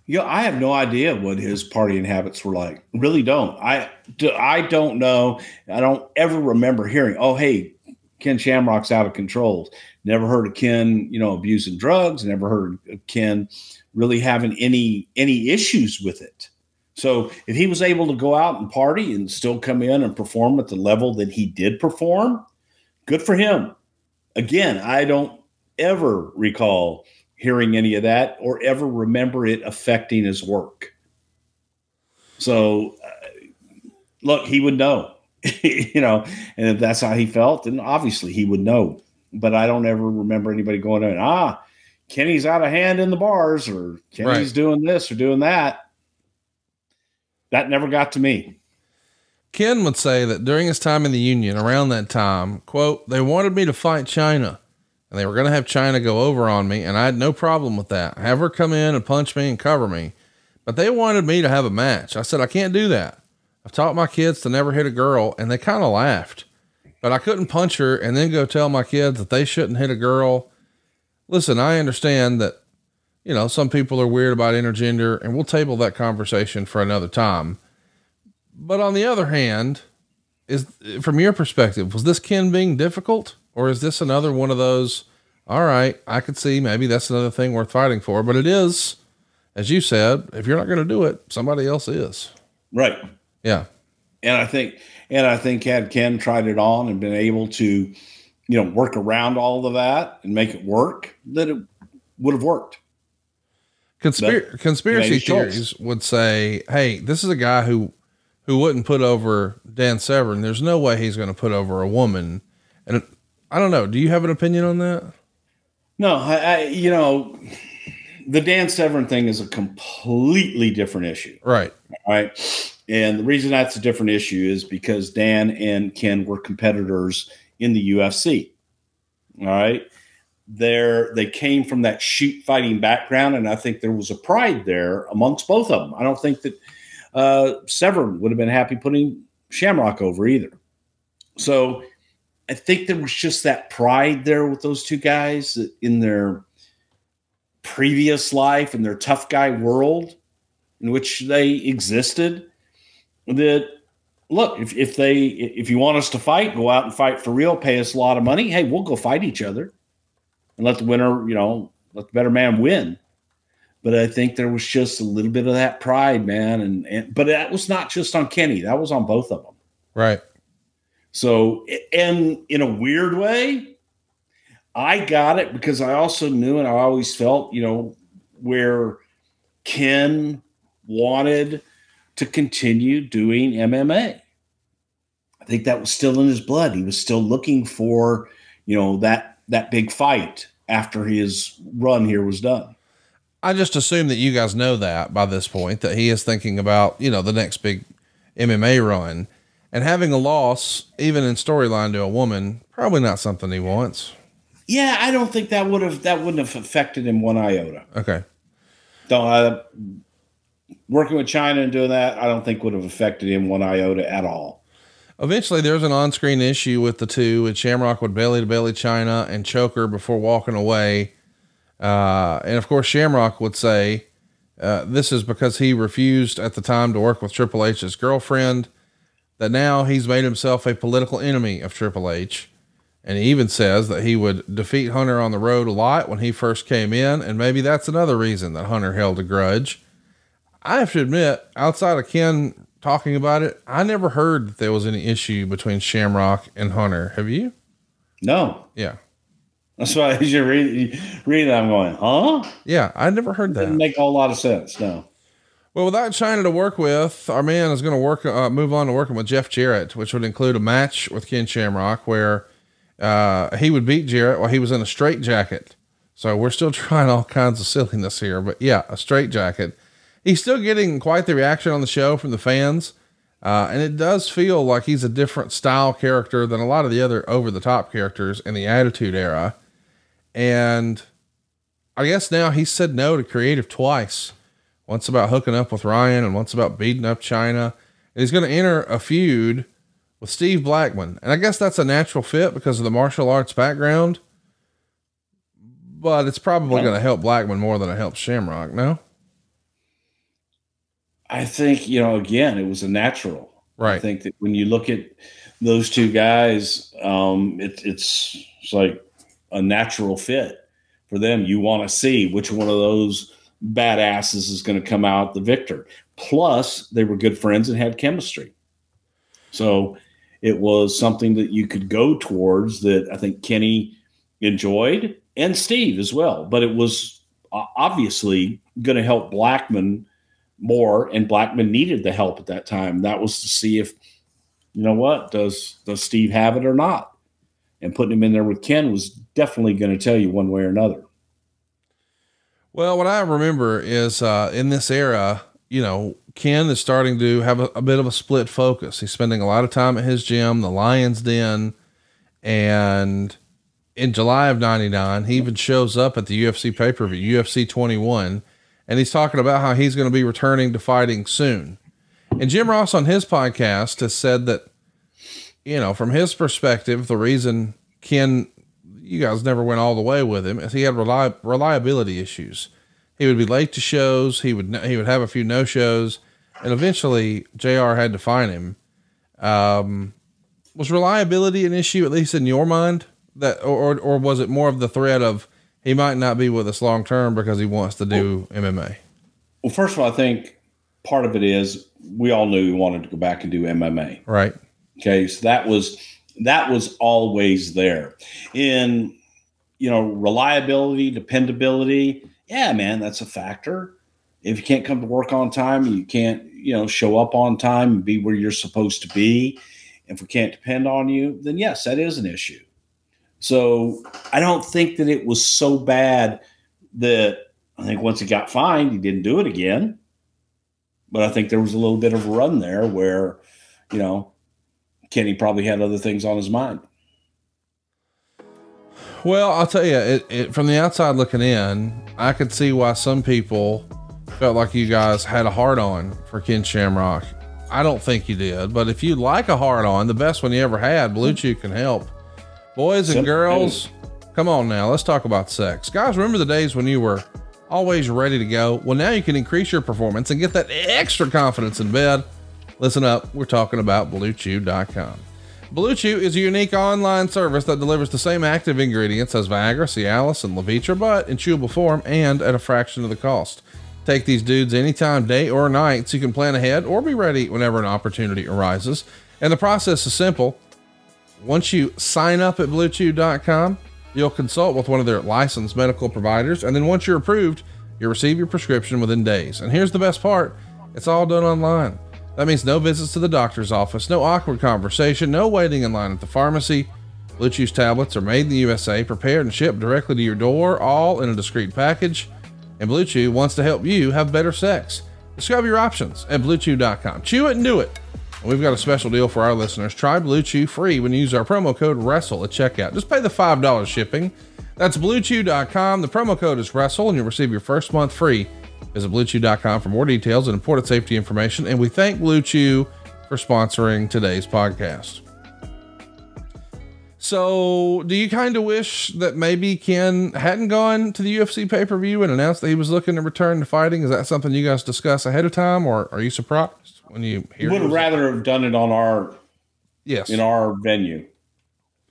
You know, I have no idea what his partying habits were like. Really don't. I? I don't know. I don't ever remember hearing, "Oh, hey, Ken Shamrock's out of control." Never heard of Ken, you know, abusing drugs. Never heard of Ken really having any any issues with it. So if he was able to go out and party and still come in and perform at the level that he did perform, good for him. Again, I don't ever recall hearing any of that or ever remember it affecting his work. So, uh, look, he would know, you know, and if that's how he felt, then obviously he would know. But I don't ever remember anybody going in, ah, Kenny's out of hand in the bars or Kenny's Right. doing this or doing that. That never got to me. Ken would say that during his time in the Union, around that time, quote, they wanted me to fight Chyna and they were going to have Chyna go over on me. And I had no problem with that. Have her come in and punch me and cover me. But they wanted me to have a match. I said, I can't do that. I've taught my kids to never hit a girl and they kind of laughed, but I couldn't punch her and then go tell my kids that they shouldn't hit a girl. Listen, I understand that, you know, some people are weird about intergender and we'll table that conversation for another time. But on the other hand, is from your perspective, was this Ken being difficult or is this another one of those? All right, I could see maybe that's another thing worth fighting for, but it is, as you said, if you're not going to do it, somebody else is. Right. Yeah. And I think, and I think had Ken tried it on and been able to, you know, work around all of that and make it work, that it would have worked. Conspir- But conspiracy he made his choice. theories would say, "Hey, this is a guy who who wouldn't put over Dan Severn. There's no way he's going to put over a woman." I don't know. Do you have an opinion on that? No, I, I, you know, the Dan Severn thing is a completely different issue. Right. All right. And the reason that's a different issue is because Dan and Ken were competitors in the UFC. All right. They're, they came from that shoot fighting background. And I think there was a pride there amongst both of them. I don't think that uh, Severn would have been happy putting Shamrock over either. So I think there was just that pride there with those two guys in their previous life and their tough guy world in which they existed that look if, if they if you want us to fight go out and fight for real pay us a lot of money hey we'll go fight each other and let the winner you know let the better man win but i think there was just a little bit of that pride man and, and but that was not just on kenny that was on both of them Right. So, and in a weird way, I got it because I also knew and I always felt, you know, where Ken wanted to continue doing MMA. I think that was still in his blood. He was still looking for, you know, that that big fight after his run here was done. I just assume that you guys know that by this point that he is thinking about, you know, the next big MMA run and having a loss, even in storyline to a woman, probably not something he wants. Yeah, I don't think that would have that wouldn't have affected him one iota. Okay. Don't uh, working with Chyna and doing that, I don't think would have affected him one iota at all. Eventually, there's an on-screen issue with the two, and Shamrock would belly to belly Chyna and choke her before walking away. Uh, and of course, Shamrock would say uh, this is because he refused at the time to work with Triple H's girlfriend. That now he's made himself a political enemy of Triple H. And he even says that he would defeat Hunter on the road a lot when he first came in. And maybe that's another reason that Hunter held a grudge. I have to admit, outside of Ken talking about it, I never heard that there was any issue between Shamrock and Hunter. Have you? No. Yeah. That's why as you read, read it, I'm going, huh? Yeah, I never heard that. Didn't make a whole lot of sense. No. Well, without Chyna to work with, our man is going to work, uh, move on to working with Jeff Jarrett, which would include a match with Ken Shamrock where uh, he would beat Jarrett while he was in a straight jacket. So we're still trying all kinds of silliness here, but yeah, a straight jacket. He's still getting quite the reaction on the show from the fans. Uh, and it does feel like he's a different style character than a lot of the other over the top characters in the Attitude Era. And I guess now he said no to creative twice once about hooking up with Ryan and once about beating up Chyna. And he's going to enter a feud with Steve Blackman. And I guess that's a natural fit because of the martial arts background. But it's probably going to help Blackman more than it helps Shamrock, no? I think, you know, again, it was a natural. Right. I think that when you look at those two guys, um, it, it's, it's like a natural fit for them. You want to see which one of those badasses is going to come out the victor. Plus, they were good friends and had chemistry. So it was something that you could go towards that I think Kenny enjoyed and Steve as well. But it was obviously going to help Blackman more, and Blackman needed the help at that time. That was to see if, you know what, does does Steve have it or not? And putting him in there with Ken was definitely going to tell you one way or another. Well, what I remember is uh, in this era, you know, Ken is starting to have a, a, bit of a split focus. He's spending a lot of time at his gym, the Lions Den, and in July of 99, he even shows up at the UFC pay per view, UFC 21, and he's talking about how he's going to be returning to fighting soon. And Jim Ross on his podcast has said that, you know, from his perspective, the reason Ken, you guys never went all the way with him he had reli- reliability issues. He would be late to shows. He would, he would have a few no shows and eventually JR had to find him. Um, was reliability an issue, at least in your mind that, or, or was it more of the threat of, he might not be with us long term because he wants to do well, MMA. Well, first of all, I think part of it is we all knew he wanted to go back and do MMA. Right. Okay. So that was that was always there. In you know, reliability, dependability, yeah, man, that's a factor. If you can't come to work on time, you can't, you know, show up on time and be where you're supposed to be. If we can't depend on you, then yes, that is an issue. So I don't think that it was so bad that I think once he got fined, he didn't do it again. But I think there was a little bit of a run there where, you know, Kenny probably had other things on his mind. Well, I'll tell you, it, it, from the outside looking in, I could see why some people felt like you guys had a hard on for Ken Shamrock. I don't think you did, but if you like a hard on, the best one you ever had, Blue Chew can help. Boys and girls, come on now, let's talk about sex. Guys, remember the days when you were always ready to go? Well, now you can increase your performance and get that extra confidence in bed. Listen up, we're talking about BlueChew.com. BlueChew is a unique online service that delivers the same active ingredients as Viagra, Cialis, and Levitra, but in chewable form and at a fraction of the cost. Take these dudes anytime, day or night, so you can plan ahead or be ready whenever an opportunity arises. And the process is simple. Once you sign up at BlueChew.com, you'll consult with one of their licensed medical providers, and then once you're approved, you'll receive your prescription within days. And here's the best part it's all done online. That means no visits to the doctor's office, no awkward conversation, no waiting in line at the pharmacy. Blue Chew's tablets are made in the USA, prepared and shipped directly to your door, all in a discreet package. And Blue Chew wants to help you have better sex. Discover your options at BlueChew.com. Chew it and do it. And we've got a special deal for our listeners. Try Blue Chew free when you use our promo code WRESTLE at checkout. Just pay the $5 shipping. That's BlueChew.com. The promo code is WRESTLE, and you'll receive your first month free Visit BlueChew.com for more details and important safety information. And we thank Blue Chew for sponsoring today's podcast. So, do you kind of wish that maybe Ken hadn't gone to the UFC pay per view and announced that he was looking to return to fighting? Is that something you guys discuss ahead of time, or are you surprised when you hear? Would rather have done it on our yes in our venue.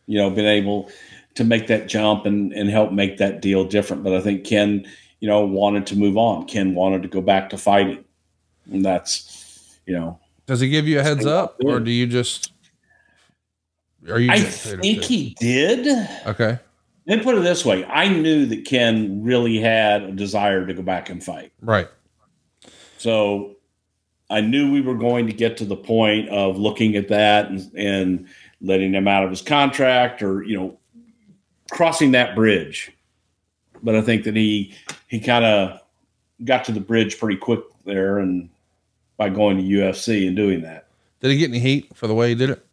You know, been able to make that jump and and help make that deal different. But I think Ken, you know, wanted to move on. Ken wanted to go back to fighting, and that's you know. Does he give you a heads up, or do you just? Are you? I think he did. Okay. Then put it this way: I knew that Ken really had a desire to go back and fight. Right. So I knew we were going to get to the point of looking at that and, and letting him out of his contract or, you know, crossing that bridge. But I think that he he kind of got to the bridge pretty quick there and by going to UFC and doing that. Did he get any heat for the way he did it?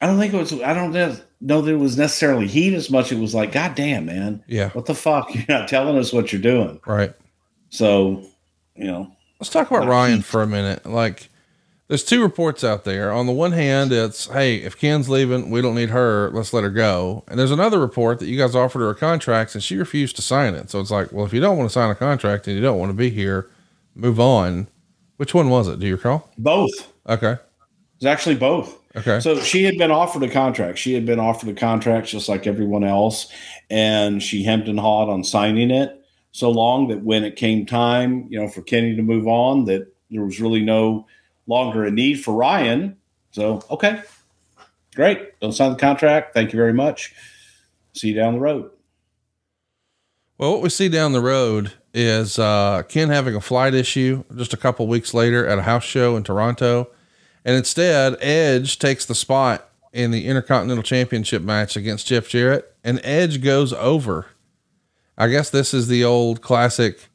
I don't think it was I don't know know that it was necessarily heat as much. It was like, God damn, man. Yeah. What the fuck? You're not telling us what you're doing. Right. So, you know. Let's talk about Ryan for a minute. Like, there's two reports out there. On the one hand, it's hey, if Ken's leaving, we don't need her. Let's let her go. And there's another report that you guys offered her a contract and she refused to sign it. So it's like, well, if you don't want to sign a contract and you don't want to be here, move on. Which one was it? Do you recall? Both. Okay. It's actually both. Okay. So she had been offered a contract. She had been offered a contract just like everyone else, and she hemmed and hawed on signing it so long that when it came time, you know, for Kenny to move on, that there was really no longer a need for Ryan. So okay, great. Don't sign the contract. Thank you very much. See you down the road. Well, what we see down the road is uh, Ken having a flight issue just a couple weeks later at a house show in Toronto. And instead, Edge takes the spot in the Intercontinental Championship match against Jeff Jarrett, and Edge goes over. I guess this is the old classic.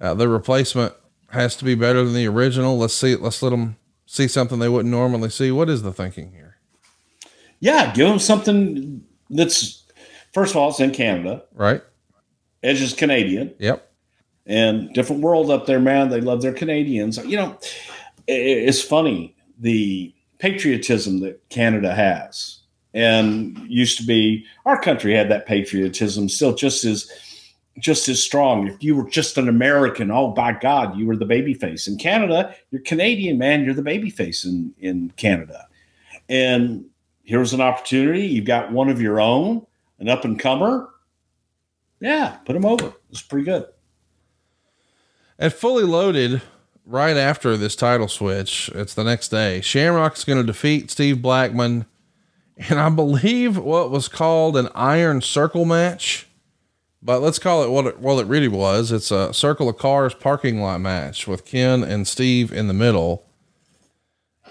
Uh, the replacement has to be better than the original. Let's see. Let's let them see something they wouldn't normally see. What is the thinking here? Yeah, give them something that's first of all, it's in Canada. Right. Edge is Canadian. Yep. and different world up there, man. They love their Canadians. You know, it's funny the patriotism that Canada has, and used to be our country had that patriotism still just as just as strong. If you were just an American, oh by God, you were the baby face. In Canada, you're Canadian, man. You're the baby face in in Canada, and here's an opportunity. You've got one of your own, an up and comer. Yeah, put him over. It's pretty good. At fully loaded, right after this title switch, it's the next day. Shamrock's going to defeat Steve Blackman, and I believe what was called an Iron Circle match, but let's call it what it, what it really was. It's a Circle of Cars parking lot match with Ken and Steve in the middle.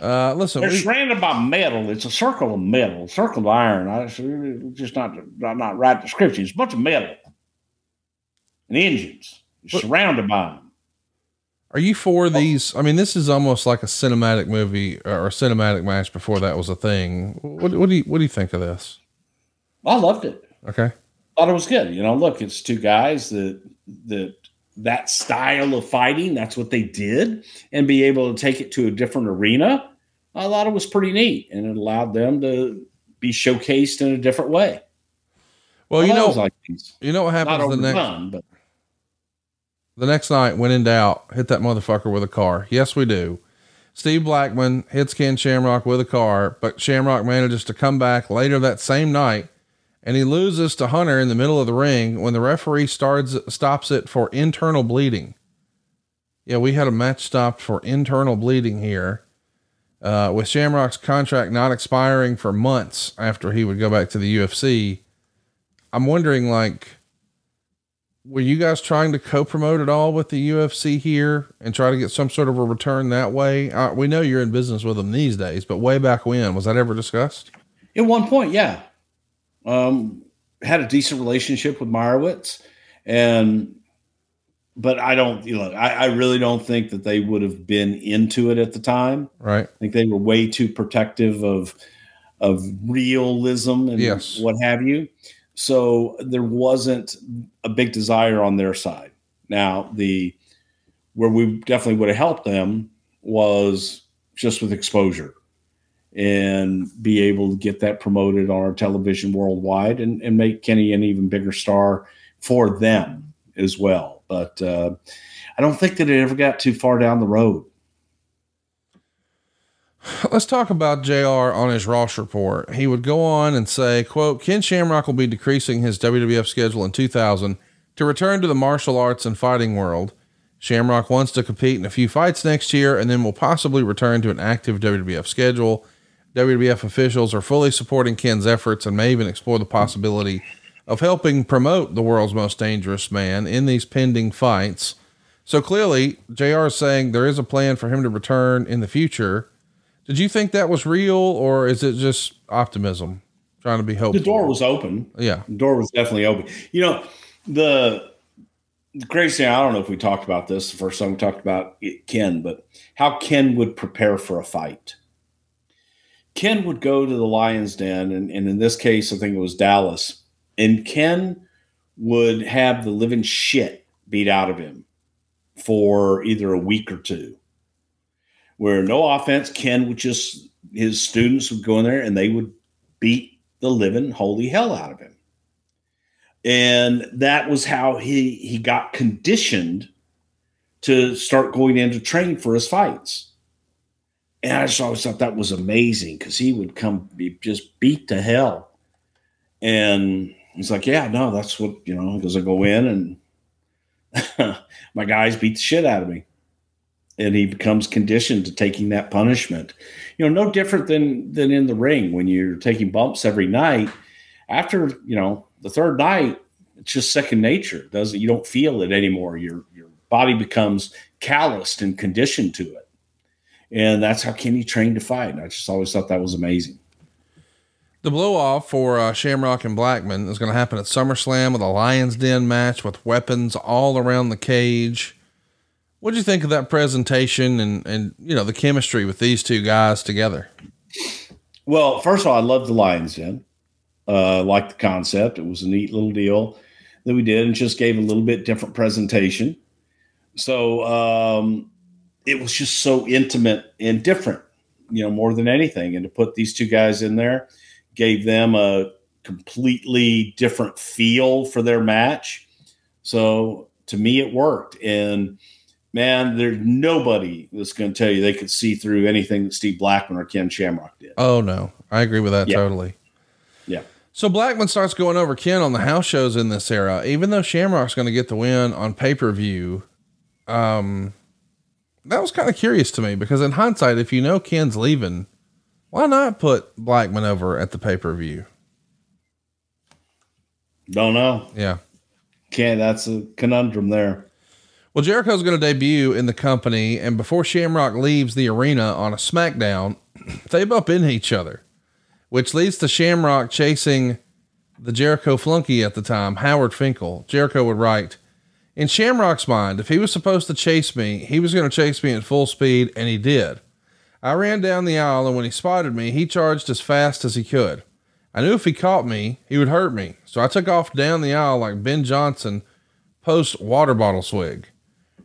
Uh, listen, They're we- surrounded by metal. It's a circle of metal, circle of iron. I it's just not not, not right description. It's a bunch of metal and engines. You're surrounded by them. Are you for these? I mean, this is almost like a cinematic movie or a cinematic match before that was a thing. What, what do you what do you think of this? I loved it. Okay. Thought it was good. You know, look, it's two guys that that that style of fighting. That's what they did, and be able to take it to a different arena. I thought it was pretty neat, and it allowed them to be showcased in a different way. Well, I you know, like you know what Not happens the next overdone, but the next night when in doubt, hit that motherfucker with a car. Yes, we do. Steve Blackman hits Ken Shamrock with a car, but Shamrock manages to come back later that same night and he loses to Hunter in the middle of the ring when the referee starts stops it for internal bleeding. Yeah, we had a match stopped for internal bleeding here. Uh, with Shamrock's contract not expiring for months after he would go back to the UFC. I'm wondering like were you guys trying to co-promote it all with the UFC here and try to get some sort of a return that way? Uh, we know you're in business with them these days, but way back when was that ever discussed? At one point, yeah. Um, had a decent relationship with Meyrowitz, and but I don't, you know, I, I really don't think that they would have been into it at the time. Right. I think they were way too protective of of realism and Yes. what have you. So there wasn't a big desire on their side. Now, the where we definitely would have helped them was just with exposure and be able to get that promoted on our television worldwide and, and make Kenny an even bigger star for them as well. But uh, I don't think that it ever got too far down the road. Let's talk about JR on his Ross report. He would go on and say, quote, Ken Shamrock will be decreasing his WWF schedule in 2000 to return to the martial arts and fighting world. Shamrock wants to compete in a few fights next year and then will possibly return to an active WWF schedule. WWF officials are fully supporting Ken's efforts and may even explore the possibility of helping promote the world's most dangerous man in these pending fights. So clearly, JR is saying there is a plan for him to return in the future. Did you think that was real or is it just optimism? Trying to be hopeful. The door was open. Yeah. The door was definitely open. You know, the the crazy thing, I don't know if we talked about this the first time we talked about it, Ken, but how Ken would prepare for a fight. Ken would go to the Lion's Den, and, and in this case, I think it was Dallas, and Ken would have the living shit beat out of him for either a week or two. Where no offense, Ken would just his students would go in there and they would beat the living holy hell out of him. And that was how he he got conditioned to start going in to train for his fights. And I just always thought that was amazing because he would come be just beat to hell. And he's like, Yeah, no, that's what, you know, because I go in and my guys beat the shit out of me. And he becomes conditioned to taking that punishment. You know, no different than than in the ring when you're taking bumps every night. After, you know, the third night, it's just second nature. It doesn't you don't feel it anymore. Your your body becomes calloused and conditioned to it. And that's how Kenny trained to fight. And I just always thought that was amazing. The blow off for uh, Shamrock and Blackman is going to happen at SummerSlam with a Lion's Den match with weapons all around the cage. What do you think of that presentation and, and, you know, the chemistry with these two guys together? Well, first of all, I love the Lions Den. Uh, liked the concept. It was a neat little deal that we did and just gave a little bit different presentation. So um, it was just so intimate and different, you know, more than anything. And to put these two guys in there gave them a completely different feel for their match. So to me, it worked. And man, there's nobody that's going to tell you they could see through anything that Steve Blackman or Ken Shamrock did. Oh, no. I agree with that Yeah. totally. Yeah. So Blackman starts going over Ken on the house shows in this era, even though Shamrock's going to get the win on pay per view. Um, that was kind of curious to me because in hindsight, if you know Ken's leaving, why not put Blackman over at the pay per view? Don't know. Yeah. Can't. That's a conundrum there. Well, Jericho's going to debut in the company, and before Shamrock leaves the arena on a SmackDown, they bump into each other, which leads to Shamrock chasing the Jericho flunky at the time, Howard Finkel. Jericho would write, In Shamrock's mind, if he was supposed to chase me, he was going to chase me at full speed, and he did. I ran down the aisle, and when he spotted me, he charged as fast as he could. I knew if he caught me, he would hurt me, so I took off down the aisle like Ben Johnson post water bottle swig.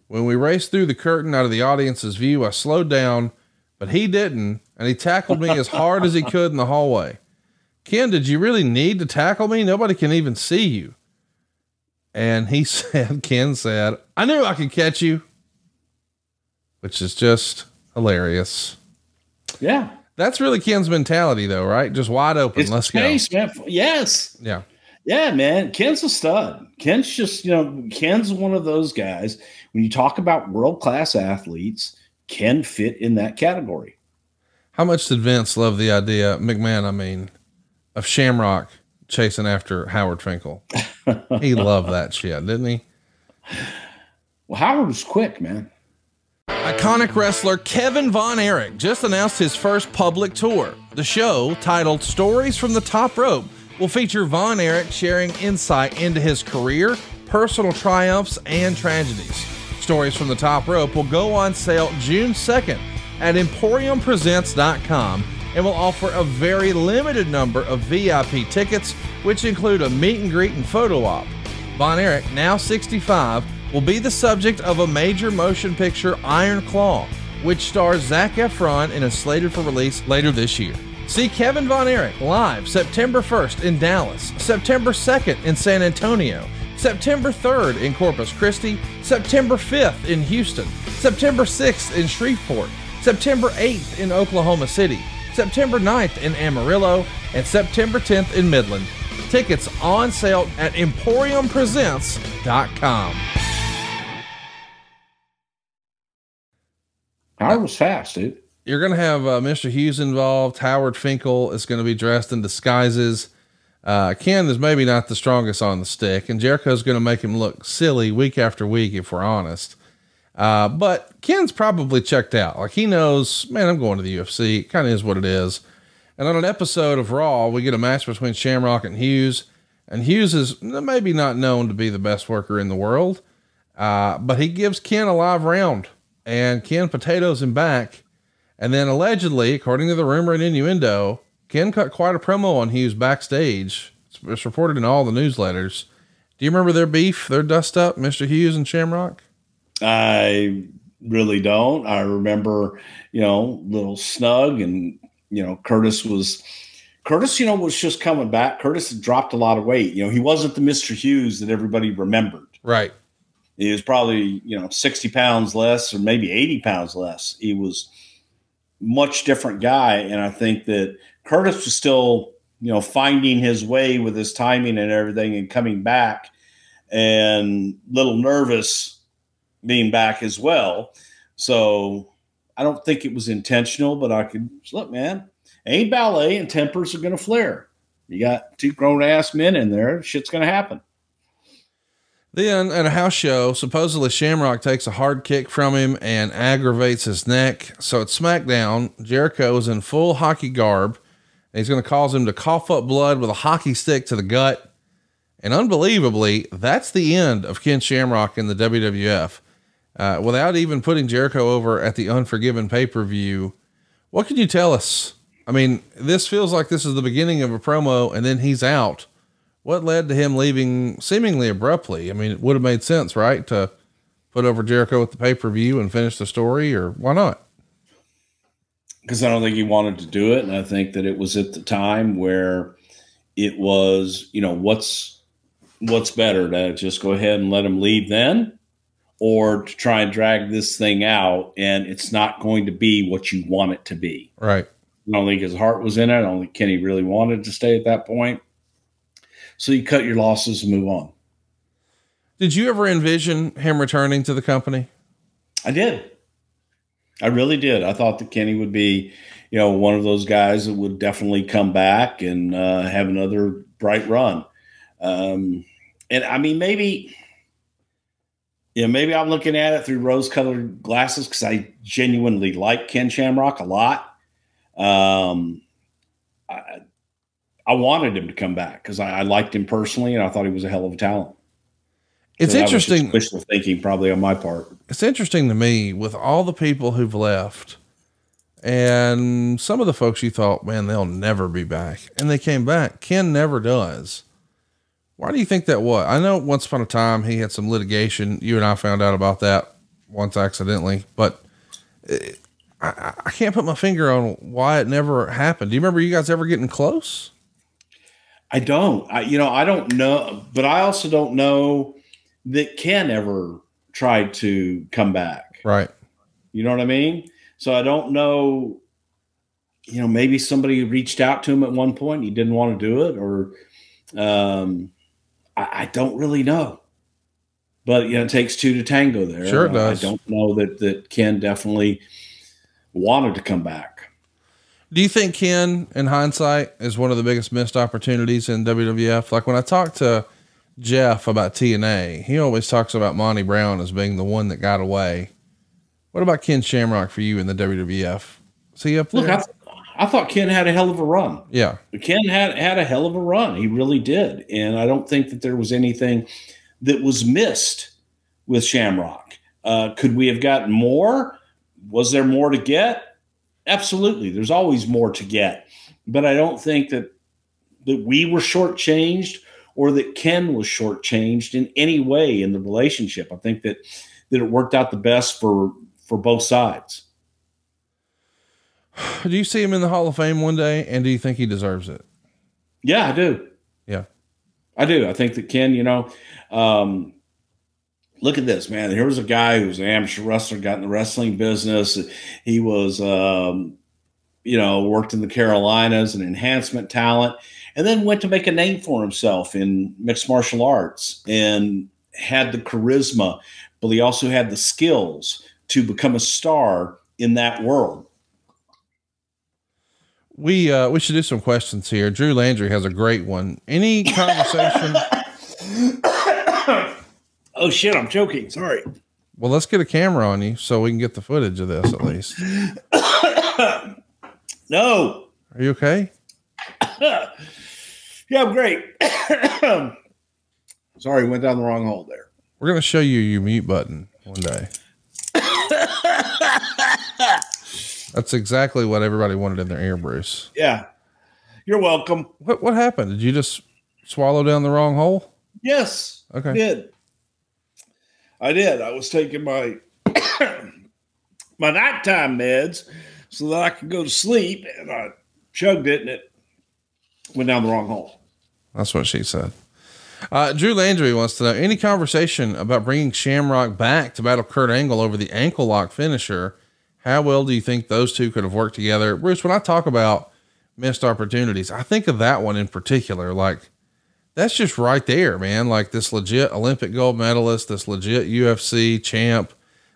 When we raced through the curtain out of the audience's view, I slowed down, but he didn't, and he tackled me as hard as he could in the hallway. Ken, did you really need to tackle me? Nobody can even see you. And he said, Ken said, I knew I could catch you, which is just hilarious. Yeah. That's really Ken's mentality, though, right? Just wide open. It's Let's go. man. Yes. Yeah. Yeah, man. Ken's a stud. Ken's just, you know, Ken's one of those guys. When you talk about world class athletes, Ken fit in that category. How much did Vince love the idea, McMahon, I mean, of Shamrock chasing after Howard Finkel? he loved that shit, didn't he? Well, Howard was quick, man. Iconic wrestler Kevin Von Erich just announced his first public tour. The show, titled Stories from the Top Rope, will feature Von Erich sharing insight into his career, personal triumphs, and tragedies. Stories from the Top Rope will go on sale June 2nd at EmporiumPresents.com and will offer a very limited number of VIP tickets, which include a meet and greet and photo op. Von Erich, now 65, will be the subject of a major motion picture, Iron Claw, which stars Zac Efron and is slated for release later this year. See Kevin Von Erich live September 1st in Dallas, September 2nd in San Antonio, September 3rd in Corpus Christi, September 5th in Houston, September 6th in Shreveport, September 8th in Oklahoma City, September 9th in Amarillo, and September 10th in Midland. Tickets on sale at EmporiumPresents.com. I was fast, dude. You're going to have uh, Mr. Hughes involved. Howard Finkel is going to be dressed in disguises. Uh, Ken is maybe not the strongest on the stick, and Jericho's going to make him look silly week after week, if we're honest. Uh, but Ken's probably checked out. Like he knows, man, I'm going to the UFC. Kind of is what it is. And on an episode of Raw, we get a match between Shamrock and Hughes. And Hughes is maybe not known to be the best worker in the world, uh, but he gives Ken a live round, and Ken potatoes him back. And then allegedly, according to the rumor and innuendo, Ken cut quite a promo on Hughes backstage. It's, it's reported in all the newsletters. Do you remember their beef, their dust up, Mr. Hughes and Shamrock? I really don't. I remember, you know, little snug and, you know, Curtis was, Curtis, you know, was just coming back. Curtis had dropped a lot of weight. You know, he wasn't the Mr. Hughes that everybody remembered. Right. He was probably, you know, 60 pounds less or maybe 80 pounds less. He was much different guy. And I think that Curtis was still, you know, finding his way with his timing and everything and coming back and little nervous being back as well. So I don't think it was intentional, but I could look, man, ain't ballet and tempers are going to flare. You got two grown ass men in there. Shit's going to happen. Then at a house show, supposedly Shamrock takes a hard kick from him and aggravates his neck. So at SmackDown, Jericho is in full hockey garb. And he's going to cause him to cough up blood with a hockey stick to the gut. And unbelievably, that's the end of Ken Shamrock in the WWF. Uh, without even putting Jericho over at the Unforgiven pay per view, what can you tell us? I mean, this feels like this is the beginning of a promo and then he's out. What led to him leaving seemingly abruptly? I mean, it would have made sense, right? To put over Jericho at the pay per view and finish the story, or why not? Because I don't think he wanted to do it. And I think that it was at the time where it was, you know, what's what's better to just go ahead and let him leave then or to try and drag this thing out and it's not going to be what you want it to be. Right. I don't think his heart was in it. I don't think Kenny really wanted to stay at that point. So you cut your losses and move on. Did you ever envision him returning to the company? I did. I really did. I thought that Kenny would be, you know, one of those guys that would definitely come back and uh, have another bright run. Um, and I mean, maybe, know, maybe I'm looking at it through rose colored glasses because I genuinely like Ken Shamrock a lot. Um, I, I wanted him to come back because I, I, liked him personally and I thought he was a hell of a talent. It's so interesting. Wishful thinking, probably on my part. It's interesting to me with all the people who've left and some of the folks you thought, man, they'll never be back. And they came back. Ken never does. Why do you think that was? I know once upon a time he had some litigation. You and I found out about that once accidentally, but it, I, I can't put my finger on why it never happened. Do you remember you guys ever getting close? I don't. I, you know, I don't know, but I also don't know that Ken ever tried to come back. Right. You know what I mean? So I don't know. You know, maybe somebody reached out to him at one point. He didn't want to do it, or um, I, I don't really know. But you know, it takes two to tango there. Sure, it does. I don't know that that Ken definitely wanted to come back. Do you think Ken, in hindsight, is one of the biggest missed opportunities in WWF? Like when I talk to Jeff about TNA, he always talks about Monty Brown as being the one that got away. What about Ken Shamrock for you in the WWF? See up there? Look, I, th- I thought Ken had a hell of a run. Yeah, Ken had had a hell of a run. He really did, and I don't think that there was anything that was missed with Shamrock. Uh, could we have gotten more? Was there more to get? Absolutely. There's always more to get. But I don't think that that we were shortchanged or that Ken was shortchanged in any way in the relationship. I think that that it worked out the best for for both sides. Do you see him in the Hall of Fame one day and do you think he deserves it? Yeah, I do. Yeah. I do. I think that Ken, you know, um, look at this, man. Here was a guy who was an amateur wrestler, got in the wrestling business. He was, um, you know, worked in the Carolinas, an enhancement talent, and then went to make a name for himself in mixed martial arts and had the charisma, but he also had the skills to become a star in that world. We uh we should do some questions here. Drew Landry has a great one. Any conversation? oh shit, I'm choking. Sorry. Well, let's get a camera on you so we can get the footage of this at least. no. Are you okay? yeah, I'm great. Sorry, went down the wrong hole there. We're gonna show you your mute button one day. That's exactly what everybody wanted in their ear, Bruce. Yeah. You're welcome. What what happened? Did you just swallow down the wrong hole? Yes. Okay. I did. I did. I was taking my my nighttime meds so that I could go to sleep and I chugged it and it went down the wrong hole. That's what she said. Uh, Drew Landry wants to know any conversation about bringing Shamrock back to battle Kurt Angle over the ankle lock finisher. How well do you think those two could have worked together? Bruce, when I talk about missed opportunities, I think of that one in particular. Like, that's just right there, man. Like this legit Olympic gold medalist, this legit UFC champ,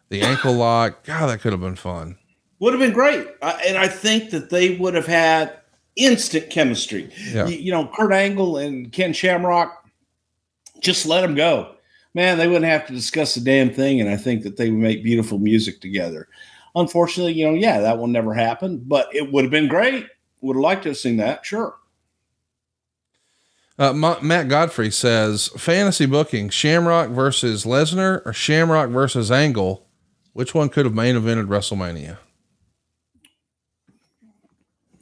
the ankle lock. God, that could have been fun. Would have been great. I, and I think that they would have had instant chemistry. Yeah. You, you know, Kurt Angle and Ken Shamrock, just let them go. Man, they wouldn't have to discuss a damn thing. And I think that they would make beautiful music together. Unfortunately, you know, yeah, that one never happened, but it would have been great. Would have liked to have seen that, sure. Uh, Ma- Matt Godfrey says fantasy booking Shamrock versus Lesnar or Shamrock versus Angle. Which one could have main evented WrestleMania?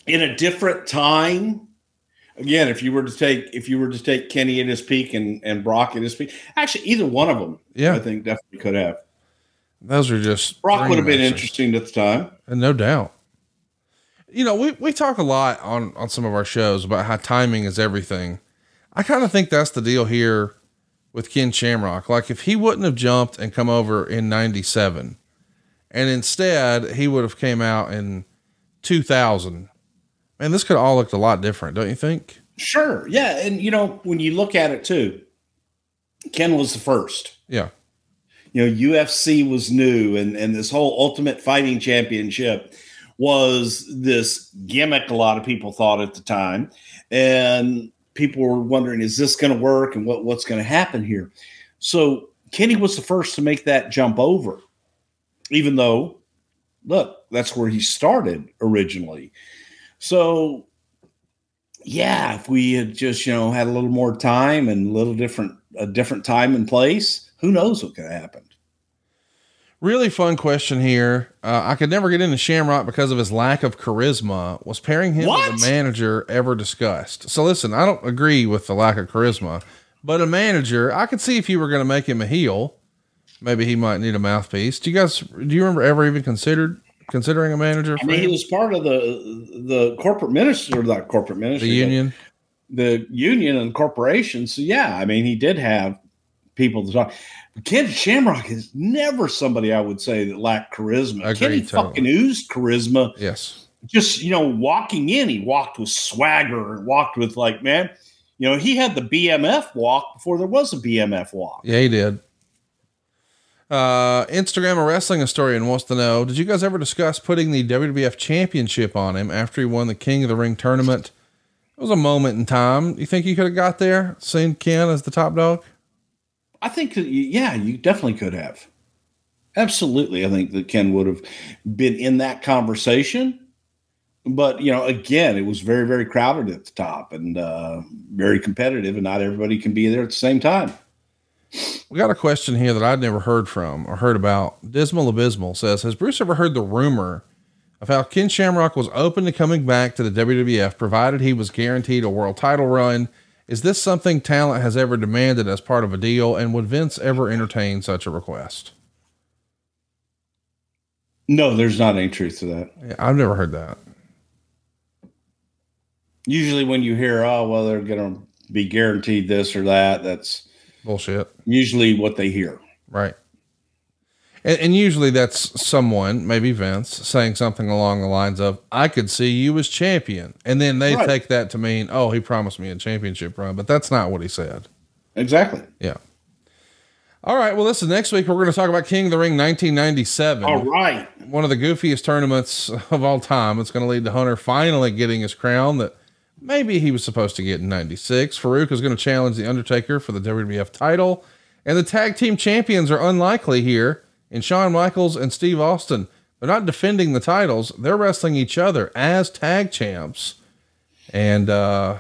In a different time, again, if you were to take if you were to take Kenny at his peak and, and Brock at his peak, actually either one of them, Yeah. I think definitely could have. Those are just Brock would have been interesting at the time. And no doubt. You know, we, we talk a lot on, on some of our shows about how timing is everything. I kind of think that's the deal here with Ken Shamrock. Like if he wouldn't have jumped and come over in 97 and instead he would have came out in 2000, man, this could have all looked a lot different. Don't you think? Sure. Yeah. And, you know, when you look at it too, Ken was the first. Yeah. You know, UFC was new and, and this whole Ultimate Fighting Championship was this gimmick, a lot of people thought at the time. And people were wondering, is this going to work and what, what's going to happen here? So Kenny was the first to make that jump over, even though, look, that's where he started originally. So yeah, if we had just, you know, had a little more time and a little different, a different time and place, who knows what could have happened. Really fun question here. Uh, I could never get into Shamrock because of his lack of charisma. Was pairing him What? with a manager ever discussed? So listen, I don't agree with the lack of charisma, but a manager, I could see if you were going to make him a heel, maybe he might need a mouthpiece. Do you guys, do you remember ever even considered considering a manager? I mean, he was part of the the corporate minister, not corporate minister, the union. the union and corporation. So yeah, I mean, he did have people to talk. But Ken Shamrock is never somebody I would say that lacked charisma. Agreed, Kenny totally. fucking oozed charisma. Yes. Just you know, walking in, he walked with swagger and walked with like, man, you know, he had the BMF walk before there was a BMF walk. Yeah, he did. Uh, Instagram a wrestling historian wants to know: Did you guys ever discuss putting the WWF Championship on him after he won the King of the Ring tournament? It was a moment in time. You think you could have got there, seen Ken as the top dog? I think that yeah, you definitely could have. Absolutely, I think that Ken would have been in that conversation. But you know, again, it was very, very crowded at the top and uh, very competitive, and not everybody can be there at the same time. We got a question here that I'd never heard from or heard about. Dismal Abysmal says, Has Bruce ever heard the rumor of how Ken Shamrock was open to coming back to the WWF provided he was guaranteed a world title run. Is this something talent has ever demanded as part of a deal? And would Vince ever entertain such a request? No, there's not any truth to that. Yeah, I've never heard that. Usually, when you hear, "Oh, well, they're going to be guaranteed this or that," that's bullshit. Usually, what they hear. Right. And, and, usually that's someone, maybe Vince, saying something along the lines of, I could see you as champion. And then they right. take that to mean, oh, he promised me a championship run, but that's not what he said. Exactly. Yeah. All right. Well, listen, next week we're going to talk about King of the Ring 1997. All right. One of the goofiest tournaments of all time. It's going to lead to Hunter finally getting his crown that maybe he was supposed to get in 96. Faarooq is going to challenge The Undertaker for the WWF title. And the tag team champions are unlikely here in Shawn Michaels and Steve Austin. They're not defending the titles, they're wrestling each other as tag champs. And uh,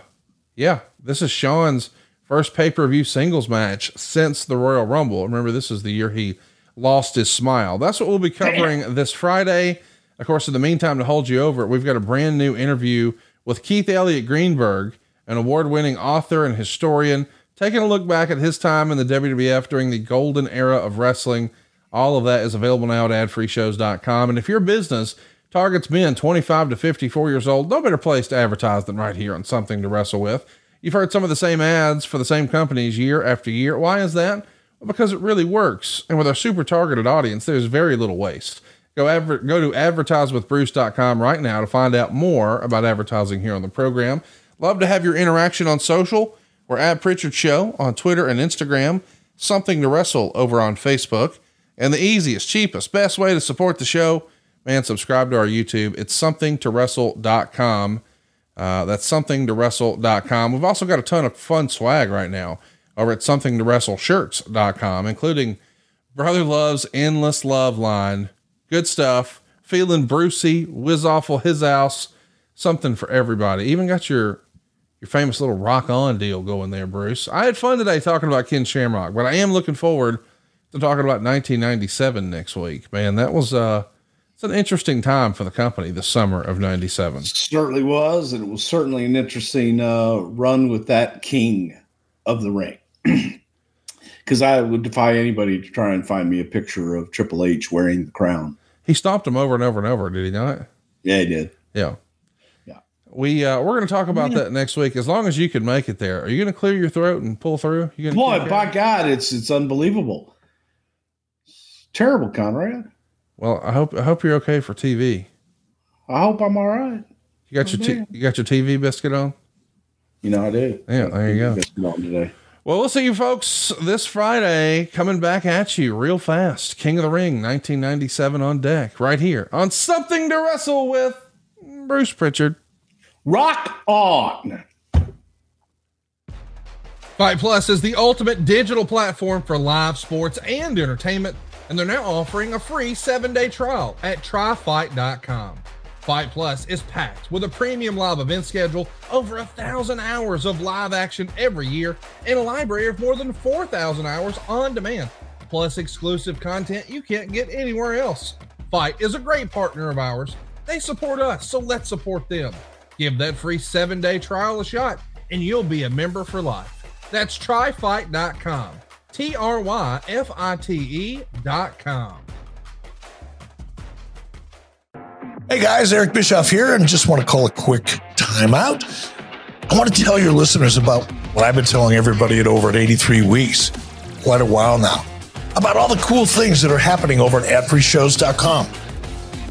yeah, this is Shawn's first pay per view singles match since the Royal Rumble. Remember, this is the year he lost his smile. That's what we'll be covering this Friday. Of course, in the meantime, to hold you over, we've got a brand new interview with Keith Elliott Greenberg, an award winning author and historian, taking a look back at his time in the WWF during the golden era of wrestling all of that is available now at adfreeshows.com. And if your business targets men 25 to 54 years old, no better place to advertise than right here on Something to Wrestle With. You've heard some of the same ads for the same companies year after year. Why is that? Well, because it really works. And with our super targeted audience, there's very little waste. Go, adver- go to advertisewithbruce.com right now to find out more about advertising here on the program. Love to have your interaction on social. We're at Prichard Show on Twitter and Instagram. Something to Wrestle over on Facebook. And the easiest, cheapest, best way to support the show, man, subscribe to our YouTube. It's something to wrestle.com. Uh, that's something to wrestle.com. We've also got a ton of fun swag right now over at something to wrestle shirts.com, including Brother Love's Endless Love line. Good stuff. Feeling Brucey, Whiz Awful, His House, something for everybody. Even got your your famous little rock on deal going there, Bruce. I had fun today talking about Ken Shamrock, but I am looking forward to talking about 1997 next week. Man, that was uh it's an interesting time for the company the summer of 97 certainly was and it was certainly an interesting uh, run with that king of the ring. Because i would defy anybody to try and find me a picture of triple h wearing the crown. He stopped him over and over and over did he not? Yeah he did. Yeah. Yeah. We uh we're going to talk about yeah. that next week. As long as you can make it there are you going to clear your throat and pull through? You boy by god it's it's unbelievable terrible, Conrad. Well, I hope I hope you're okay for TV. I hope I'm all right. You got your t- you got your TV biscuit on. You know I do. Yeah, there you go. Biscuit on today. Well, we'll see you folks this Friday coming back at you real fast. King of the Ring 1997 on deck right here on Something to Wrestle with Bruce Prichard. Rock on. FITE+ is the ultimate digital platform for live sports and entertainment and they're now offering a free seven day trial at tryfite.com. Fight Plus is packed with a premium live event schedule, over a thousand hours of live action every year, and a library of more than 4,000 hours on demand, plus exclusive content you can't get anywhere else. Fight is a great partner of ours. They support us, so let's support them. Give that free seven day trial a shot, and you'll be a member for life. That's tryfite.com. T R Y F I T E dot com. Hey guys, Eric Bischoff here, and just want to call a quick timeout. I want to tell your listeners about what I've been telling everybody at over at 83 weeks, quite a while now, about all the cool things that are happening over at adfreeshows.com.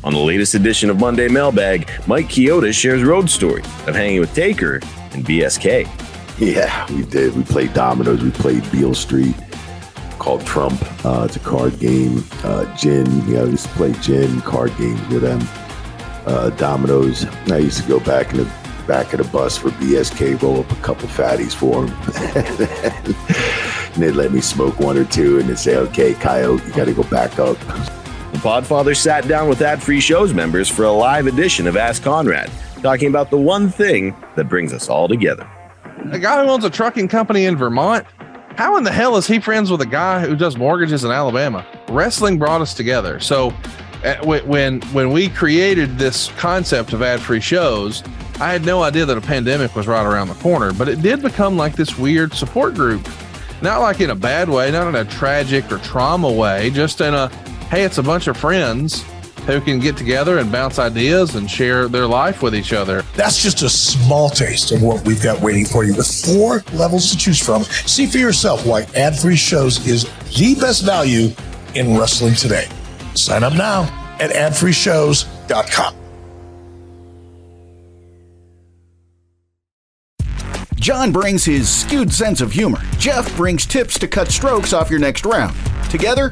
On the latest edition of Monday Mailbag, Mike Chioda shares road story of hanging with Taker and BSK. Yeah, we did. We played dominoes. We played Beale Street called Trump. Uh, it's a card game. Uh, gin. You know, I used to play gin card games with them. Uh, dominoes. I used to go back in the back of the bus for BSK, roll up a couple fatties for them. and they'd let me smoke one or two and they'd say, okay, Coyote, you got to go back up. The Podfather sat down with ad free shows members for a live edition of Ask Conrad, talking about the one thing that brings us all together. A guy who owns a trucking company in Vermont how in the hell is he friends with a guy who does mortgages in Alabama? Wrestling brought us together. So eh, when when when we created this concept of ad-free shows, I had no idea that a pandemic was right around the corner, but it did become like this weird support group. Not like in a bad way, not in a tragic or trauma way, just in a hey, it's a bunch of friends who can get together and bounce ideas and share their life with each other. That's just a small taste of what we've got waiting for you with four levels to choose from. See for yourself why ad free shows is the best value in wrestling today. Sign up now at adfreeshows.com. John brings his skewed sense of humor. Jeff brings tips to cut strokes off your next round. Together,